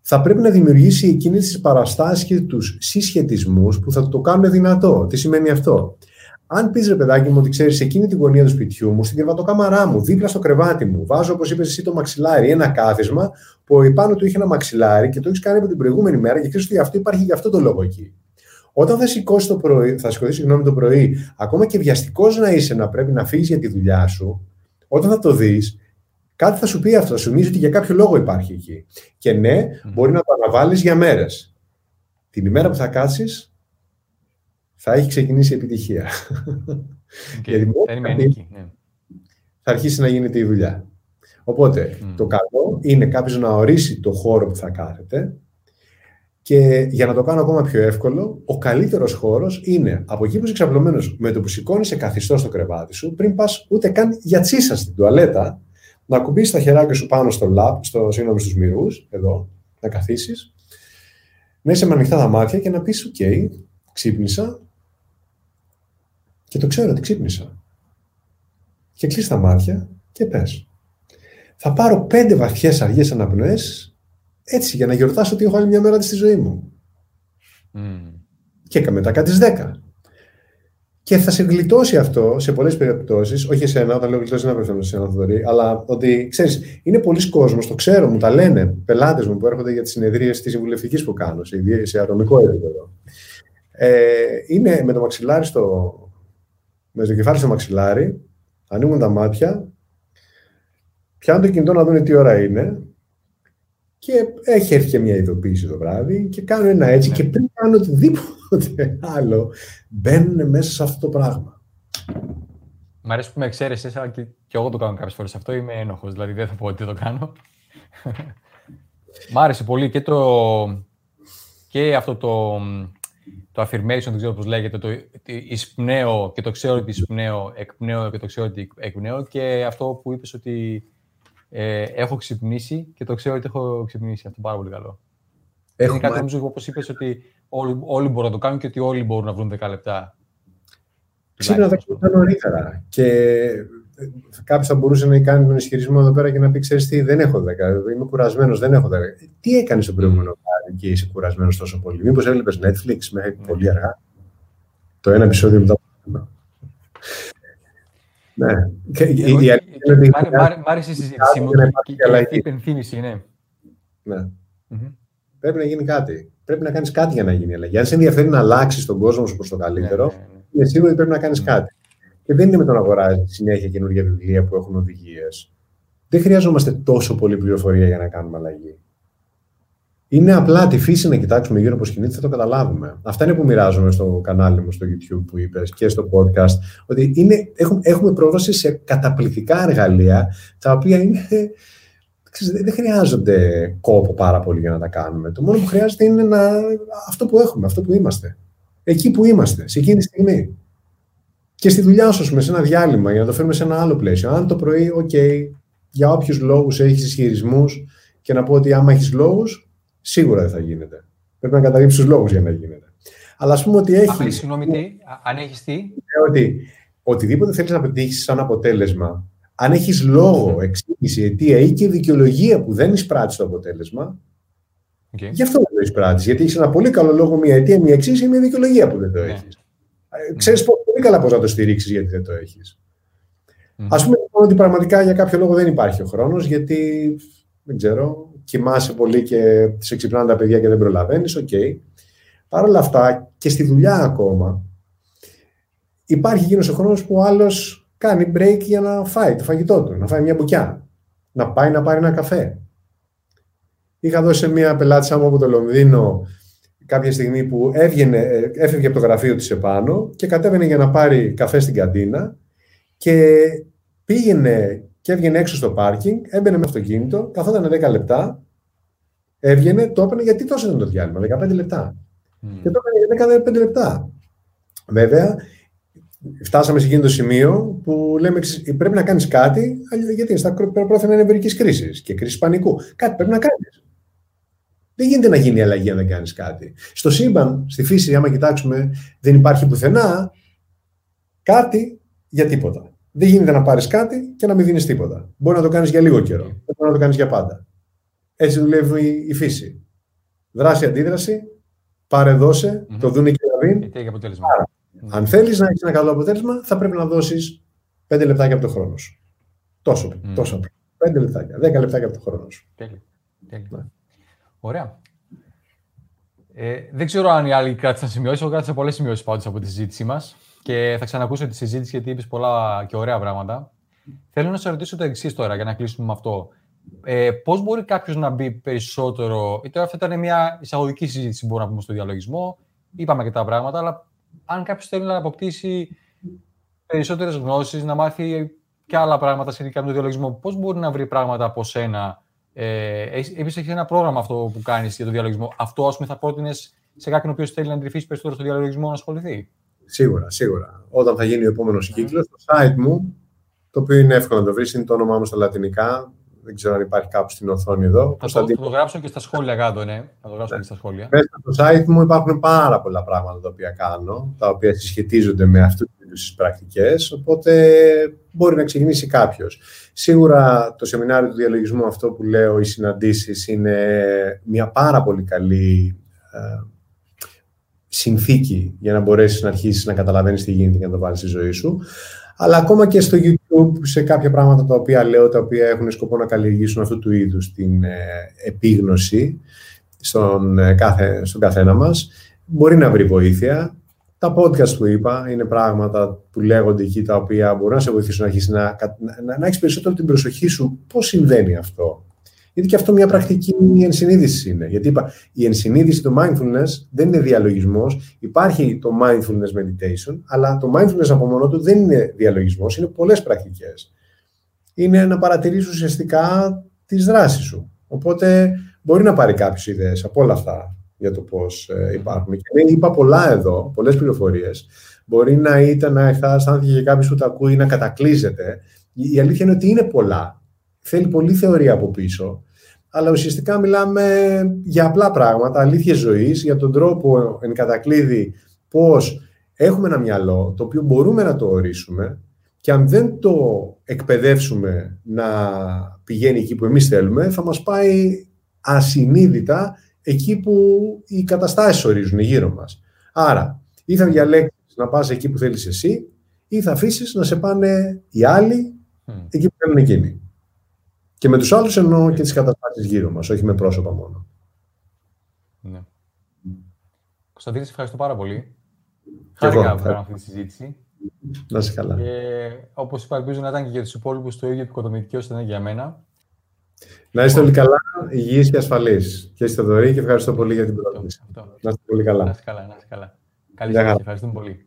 θα πρέπει να δημιουργήσει εκείνες τις παραστάσεις και τους συσχετισμούς που θα το κάνουν δυνατό. Τι σημαίνει αυτό; Αν πεις ρε παιδάκι μου ότι ξέρεις σε εκείνη την γωνία του σπιτιού μου, στην κρεβατοκάμαρά μου, δίπλα στο κρεβάτι μου, βάζω όπως είπες εσύ το μαξιλάρι, ένα κάθισμα που επάνω του είχε ένα μαξιλάρι και το έχεις κάνει από την προηγούμενη μέρα και ξέρεις ότι αυτό υπάρχει για αυτό το λόγο εκεί. Όταν θα σηκώσει το πρωί, θα σηκωθείς συγγνώμη το πρωί, ακόμα και βιαστικός να είσαι να πρέπει να φύγεις για τη δουλειά σου, όταν θα το δεις, κάτι θα σου πει αυτό, θα σου μίζει ότι για κάποιο λόγο υπάρχει εκεί. Και ναι, μπορεί να το αναβάλεις για μέρες. Την ημέρα που θα κάτσει, θα έχει ξεκινήσει η επιτυχία. Okay. Γιατί ναι. θα αρχίσει να γίνεται η δουλειά. Οπότε, το καλό είναι κάποιος να ορίσει το χώρο που θα κάθεται και για να το κάνω ακόμα πιο εύκολο, ο καλύτερος χώρος είναι από εκεί που είσαι ξαπλωμένος με το που σηκώνεις σε καθιστό στο κρεβάτι σου, πριν πας ούτε καν για τσίσα στην τουαλέτα, να κουμπίσεις τα χεράκια σου πάνω στο λαπ, στο σύνολο στους μυρούς, εδώ, να καθίσεις, να είσαι με ανοιχτά τα μάτια και να πεις: OK, ξύπνησα, και το ξέρω ότι ξύπνησα. Και κλείσει τα μάτια και πες. Θα πάρω πέντε βαθιές αργές αναπνοές έτσι για να γιορτάσω ότι έχω άλλη μια μέρα στη ζωή μου. Mm. Και μετά κάτι δέκα. Και θα σε γλιτώσει αυτό σε πολλές περιπτώσεις, όχι εσένα, όταν λέω γλιτώσει δεν απευθύνω σε ένα Θοδωρή, αλλά ότι ξέρεις, είναι πολλοί κόσμος, το ξέρω, μου τα λένε πελάτες μου που έρχονται για τις συνεδρίες της συμβουλευτικής που κάνω, σε, σε ατομικό επίπεδο. Ε, είναι με το μαξιλάρι στο, με το κεφάλι στο μαξιλάρι, ανοίγουν τα μάτια, πιάνουν το κινητό να δουν τι ώρα είναι και έχει έρθει και μια ειδοποίηση το βράδυ και κάνουν ένα έτσι και πριν κάνουν οτιδήποτε άλλο μπαίνουν μέσα σε αυτό το πράγμα. Μ' αρέσει που με εξαίρεσαι, αλλά και, και εγώ το κάνω κάποιες φορές αυτό. Είμαι ένοχος, δηλαδή δεν θα πω ότι το κάνω. Μ' άρεσε πολύ και, το, και αυτό το το affirmation, δεν ξέρω πώς λέγεται, το εισπνέω και το ξέρω ότι εισπνέω, εκπνέω και το ξέρω ότι εκπνέω και αυτό που είπες ότι ε, έχω ξυπνήσει και το ξέρω ότι έχω ξυπνήσει. Αυτό πάρα πολύ καλό. Έχουμε... Είναι κάτι νομίζω όπως είπες ότι όλοι, όλοι μπορούν να το κάνουν και ότι όλοι μπορούν να βρουν 10 λεπτά. Ξύπνα 10 λεπτά νωρίτερα. Και ε, κάποιος θα μπορούσε να κάνει τον ισχυρισμό εδώ πέρα και να πει: Ξέρεις τι, δεν έχω 10. Είμαι κουρασμένος, δεν έχω 10. Τι έκανες το προηγούμενο; Και είσαι κουρασμένος τόσο πολύ. Μήπως έβλεπες Netflix μέχρι ναι. πολύ αργά; Το ένα επεισόδιο μετά. Ναι. Μ' άρεσε η συζήτησή μου και αυτή η υπενθύμηση, ναι. ναι. Πρέπει να γίνει κάτι. Πρέπει να κάνεις κάτι για να γίνει η αλλαγή. Αν σε ενδιαφέρει να αλλάξεις τον κόσμο σου προς το καλύτερο, ναι, ναι, είναι σίγουρο ότι πρέπει να κάνεις κάτι. Και δεν είναι με το να αγοράζεις συνέχεια καινούργια βιβλία που έχουν οδηγίες. Δεν χρειαζόμαστε τόσο πολύ πληροφορία για να κάνουμε αλλαγή. Είναι απλά τη φύση να κοιτάξουμε γύρω από σκηνή, θα το καταλάβουμε. Αυτά είναι που μοιράζομαι στο κανάλι μου, στο YouTube που είπες και στο podcast. Ότι είναι, έχουμε, έχουμε πρόσβαση σε καταπληκτικά εργαλεία, τα οποία είναι, δεν χρειάζονται κόπο πάρα πολύ για να τα κάνουμε. Το μόνο που χρειάζεται είναι να, αυτό που έχουμε, αυτό που είμαστε. Εκεί που είμαστε, σε εκείνη τη στιγμή. Και στη δουλειά σου, σε ένα διάλειμμα, για να το φέρουμε σε ένα άλλο πλαίσιο. Αν το πρωί, OK, για όποιους λόγους έχεις ισχυρισμούς και να πω ότι άμα έχεις λόγους, σίγουρα δεν θα γίνεται. Πρέπει να καταρρύψει τους λόγους για να γίνεται. Αλλά ας πούμε ότι έχει. Συγγνώμη, τι, αν έχεις τι; Ε, ότι οτιδήποτε θέλεις να πετύχεις σαν αποτέλεσμα, αν έχεις λόγο, εξήγηση, αιτία ή και δικαιολογία που δεν εισπράττεις το αποτέλεσμα, okay. γι' αυτό δεν το εισπράττεις. Γιατί έχεις ένα πολύ καλό λόγο, μια αιτία, μια εξήγηση ή μια δικαιολογία που δεν το έχεις. Ναι. Ξέρεις πολύ καλά πώς να το στηρίξεις γιατί δεν το έχεις. Mm. Ας πούμε λοιπόν ότι πραγματικά για κάποιο λόγο δεν υπάρχει ο χρόνος, γιατί δεν ξέρω, κοιμάσαι πολύ και σε ξυπνάνε τα παιδιά και δεν προλαβαίνεις. OK. Okay. Παρ' όλα αυτά και στη δουλειά ακόμα υπάρχει εκείνος ο χρόνος που ο άλλος κάνει break για να φάει το φαγητό του, να φάει μια μπουκιά, να πάει να πάρει ένα καφέ. Είχα δώσει σε μια πελάτη μου από το Λονδίνο κάποια στιγμή που έβγαινε, ε, έφευγε από το γραφείο της επάνω και κατέβαινε για να πάρει καφέ στην καντίνα και πήγαινε και έβγαινε έξω στο πάρκινγκ, έμπαινε με αυτοκίνητο, καθόταν 10 λεπτά, έβγαινε, το έπαιρνε γιατί τόσο ήταν το διάλειμμα, 15 λεπτά. Mm. Και το έκανε για 15 λεπτά. Βέβαια, φτάσαμε σε εκείνο το σημείο που λέμε πρέπει να κάνεις κάτι, γιατί στα πρόθυμα εμπειρική κρίση και κρίση πανικού. Κάτι πρέπει να κάνεις. Δεν γίνεται να γίνει η αλλαγή αν δεν κάνεις κάτι. Στο σύμπαν, στη φύση, άμα κοιτάξουμε, δεν υπάρχει πουθενά κάτι για τίποτα. Δεν γίνεται να πάρεις κάτι και να μην δίνεις τίποτα. Μπορεί να το κάνεις για λίγο καιρό. Δεν μπορεί να το κάνεις για πάντα. Έτσι δουλεύει η φύση. Δράση, αντίδραση, πάρε, δώσε, mm-hmm. το δούνε και να δίνει. αποτέλεσμα. Αν θέλεις να έχεις ένα καλό αποτέλεσμα, θα πρέπει να δώσεις 5 λεπτάκια από το χρόνο σου. Τόσο, mm. τόσο απλά. 5 λεπτάκια, 10 λεπτάκια από το χρόνο σου. Τέλειο. Τέλειο. Ναι. Ωραία. Ε, δεν ξέρω αν οι άλλοι κράτησαν σημειώσει. Εγώ κράτησα πολλές σημειώσεις πάντως από τη συζήτησή μας και θα ξανακούσω τη συζήτηση γιατί είπες πολλά και ωραία πράγματα. Θέλω να σε ρωτήσω το εξής τώρα για να κλείσουμε με αυτό. Ε, Πώς μπορεί κάποιος να μπει περισσότερο. Είτε αυτή ήταν μια εισαγωγική συζήτηση, μπορούμε να πούμε, στο διαλογισμό. Είπαμε και τα πράγματα, αλλά αν κάποιος θέλει να αποκτήσει περισσότερες γνώσεις, να μάθει και άλλα πράγματα σχετικά με τον διαλογισμό, πώς μπορεί να βρει πράγματα από σένα; Ε, Επίση, έχεις ένα πρόγραμμα αυτό που κάνεις για τον διαλογισμό. Αυτό, ας πούμε, θα πρότεινες σε κάποιον ο οποίος θέλει να εντρυφήσει περισσότερο στο διαλογισμό να ασχοληθεί; Σίγουρα, σίγουρα. Όταν θα γίνει ο επόμενος κύκλος, το site μου, το οποίο είναι εύκολο να το βρεις, είναι το όνομά μου στα λατινικά. Δεν ξέρω αν υπάρχει κάπου στην οθόνη εδώ. Θα το, το γράψω και στα σχόλια κάτω, ναι. Θα το γράψω και στα σχόλια. Μέσα στο site μου υπάρχουν πάρα πολλά πράγματα τα οποία κάνω, τα οποία συσχετίζονται με αυτούς τους είδους τις πρακτικές. Οπότε μπορεί να ξεκινήσει κάποιος. Σίγουρα το σεμινάριο του διαλογισμού, αυτό που λέω, οι συναντήσεις είναι μια πάρα πολύ καλή ε, συνθήκη για να μπορέσεις να αρχίσεις να καταλαβαίνεις τι γίνεται και να το βάλεις στη ζωή σου. Αλλά ακόμα και στο YouTube, σε κάποια πράγματα τα οποία λέω, τα οποία έχουν σκοπό να καλλιεργήσουν αυτού του είδους την ε, επίγνωση στον, ε, κάθε, στον καθένα μας, μπορεί να βρει βοήθεια. Τα podcast που είπα είναι πράγματα που λέγονται εκεί τα οποία μπορούν να σε βοηθήσουν να αρχίσεις να, να, να έχεις περισσότερο την προσοχή σου πώς συμβαίνει αυτό. Γιατί και αυτό μια πρακτική ενσυνείδηση είναι. Γιατί είπα, η ενσυνείδηση, το mindfulness δεν είναι διαλογισμός. Υπάρχει το mindfulness meditation, αλλά το mindfulness από μόνο του δεν είναι διαλογισμός, είναι πολλές πρακτικές. Είναι να παρατηρήσει ουσιαστικά τις δράσεις σου. Οπότε μπορεί να πάρει κάποιε ιδέες από όλα αυτά για το πώς ε, υπάρχουν. Και είπα πολλά εδώ, πολλές πληροφορίες. Μπορεί να ήταν να αισθάνθηκε και κάποιος που τα ακούει να κατακλείζεται. Η αλήθεια είναι ότι είναι πολλά θέλει πολλή θεωρία από πίσω, αλλά ουσιαστικά μιλάμε για απλά πράγματα, αλήθειες ζωής, για τον τρόπο εν κατακλείδη πώς έχουμε ένα μυαλό το οποίο μπορούμε να το ορίσουμε και αν δεν το εκπαιδεύσουμε να πηγαίνει εκεί που εμείς θέλουμε, θα μας πάει ασυνείδητα εκεί που οι καταστάσεις ορίζουν γύρω μας. Άρα, ή θα διαλέξεις να πας εκεί που θέλεις εσύ, ή θα αφήσεις να σε πάνε οι άλλοι εκεί που θέλουν εκείνοι. Και με τους άλλους εννοώ και τις καταστάσεις γύρω μας, όχι με πρόσωπα μόνο. Ναι. Κωνσταντίνη, ευχαριστώ πάρα πολύ. Χάρηκα που κάναμε αυτή τη συζήτηση. Να είσαι καλά. Και όπως είπα, ελπίζω να ήταν και για τους υπόλοιπους το ίδιο επικοδομητικό όσο ήταν για μένα. Να είστε όλοι καλά, υγιείς και ασφαλείς. Και είστε δωρή και ευχαριστώ πολύ για την πρόσκληση. Να είστε πολύ καλά. Να είστε καλά, να είστε καλά. Καλή συνέχεια, ευχαριστούμε πολύ.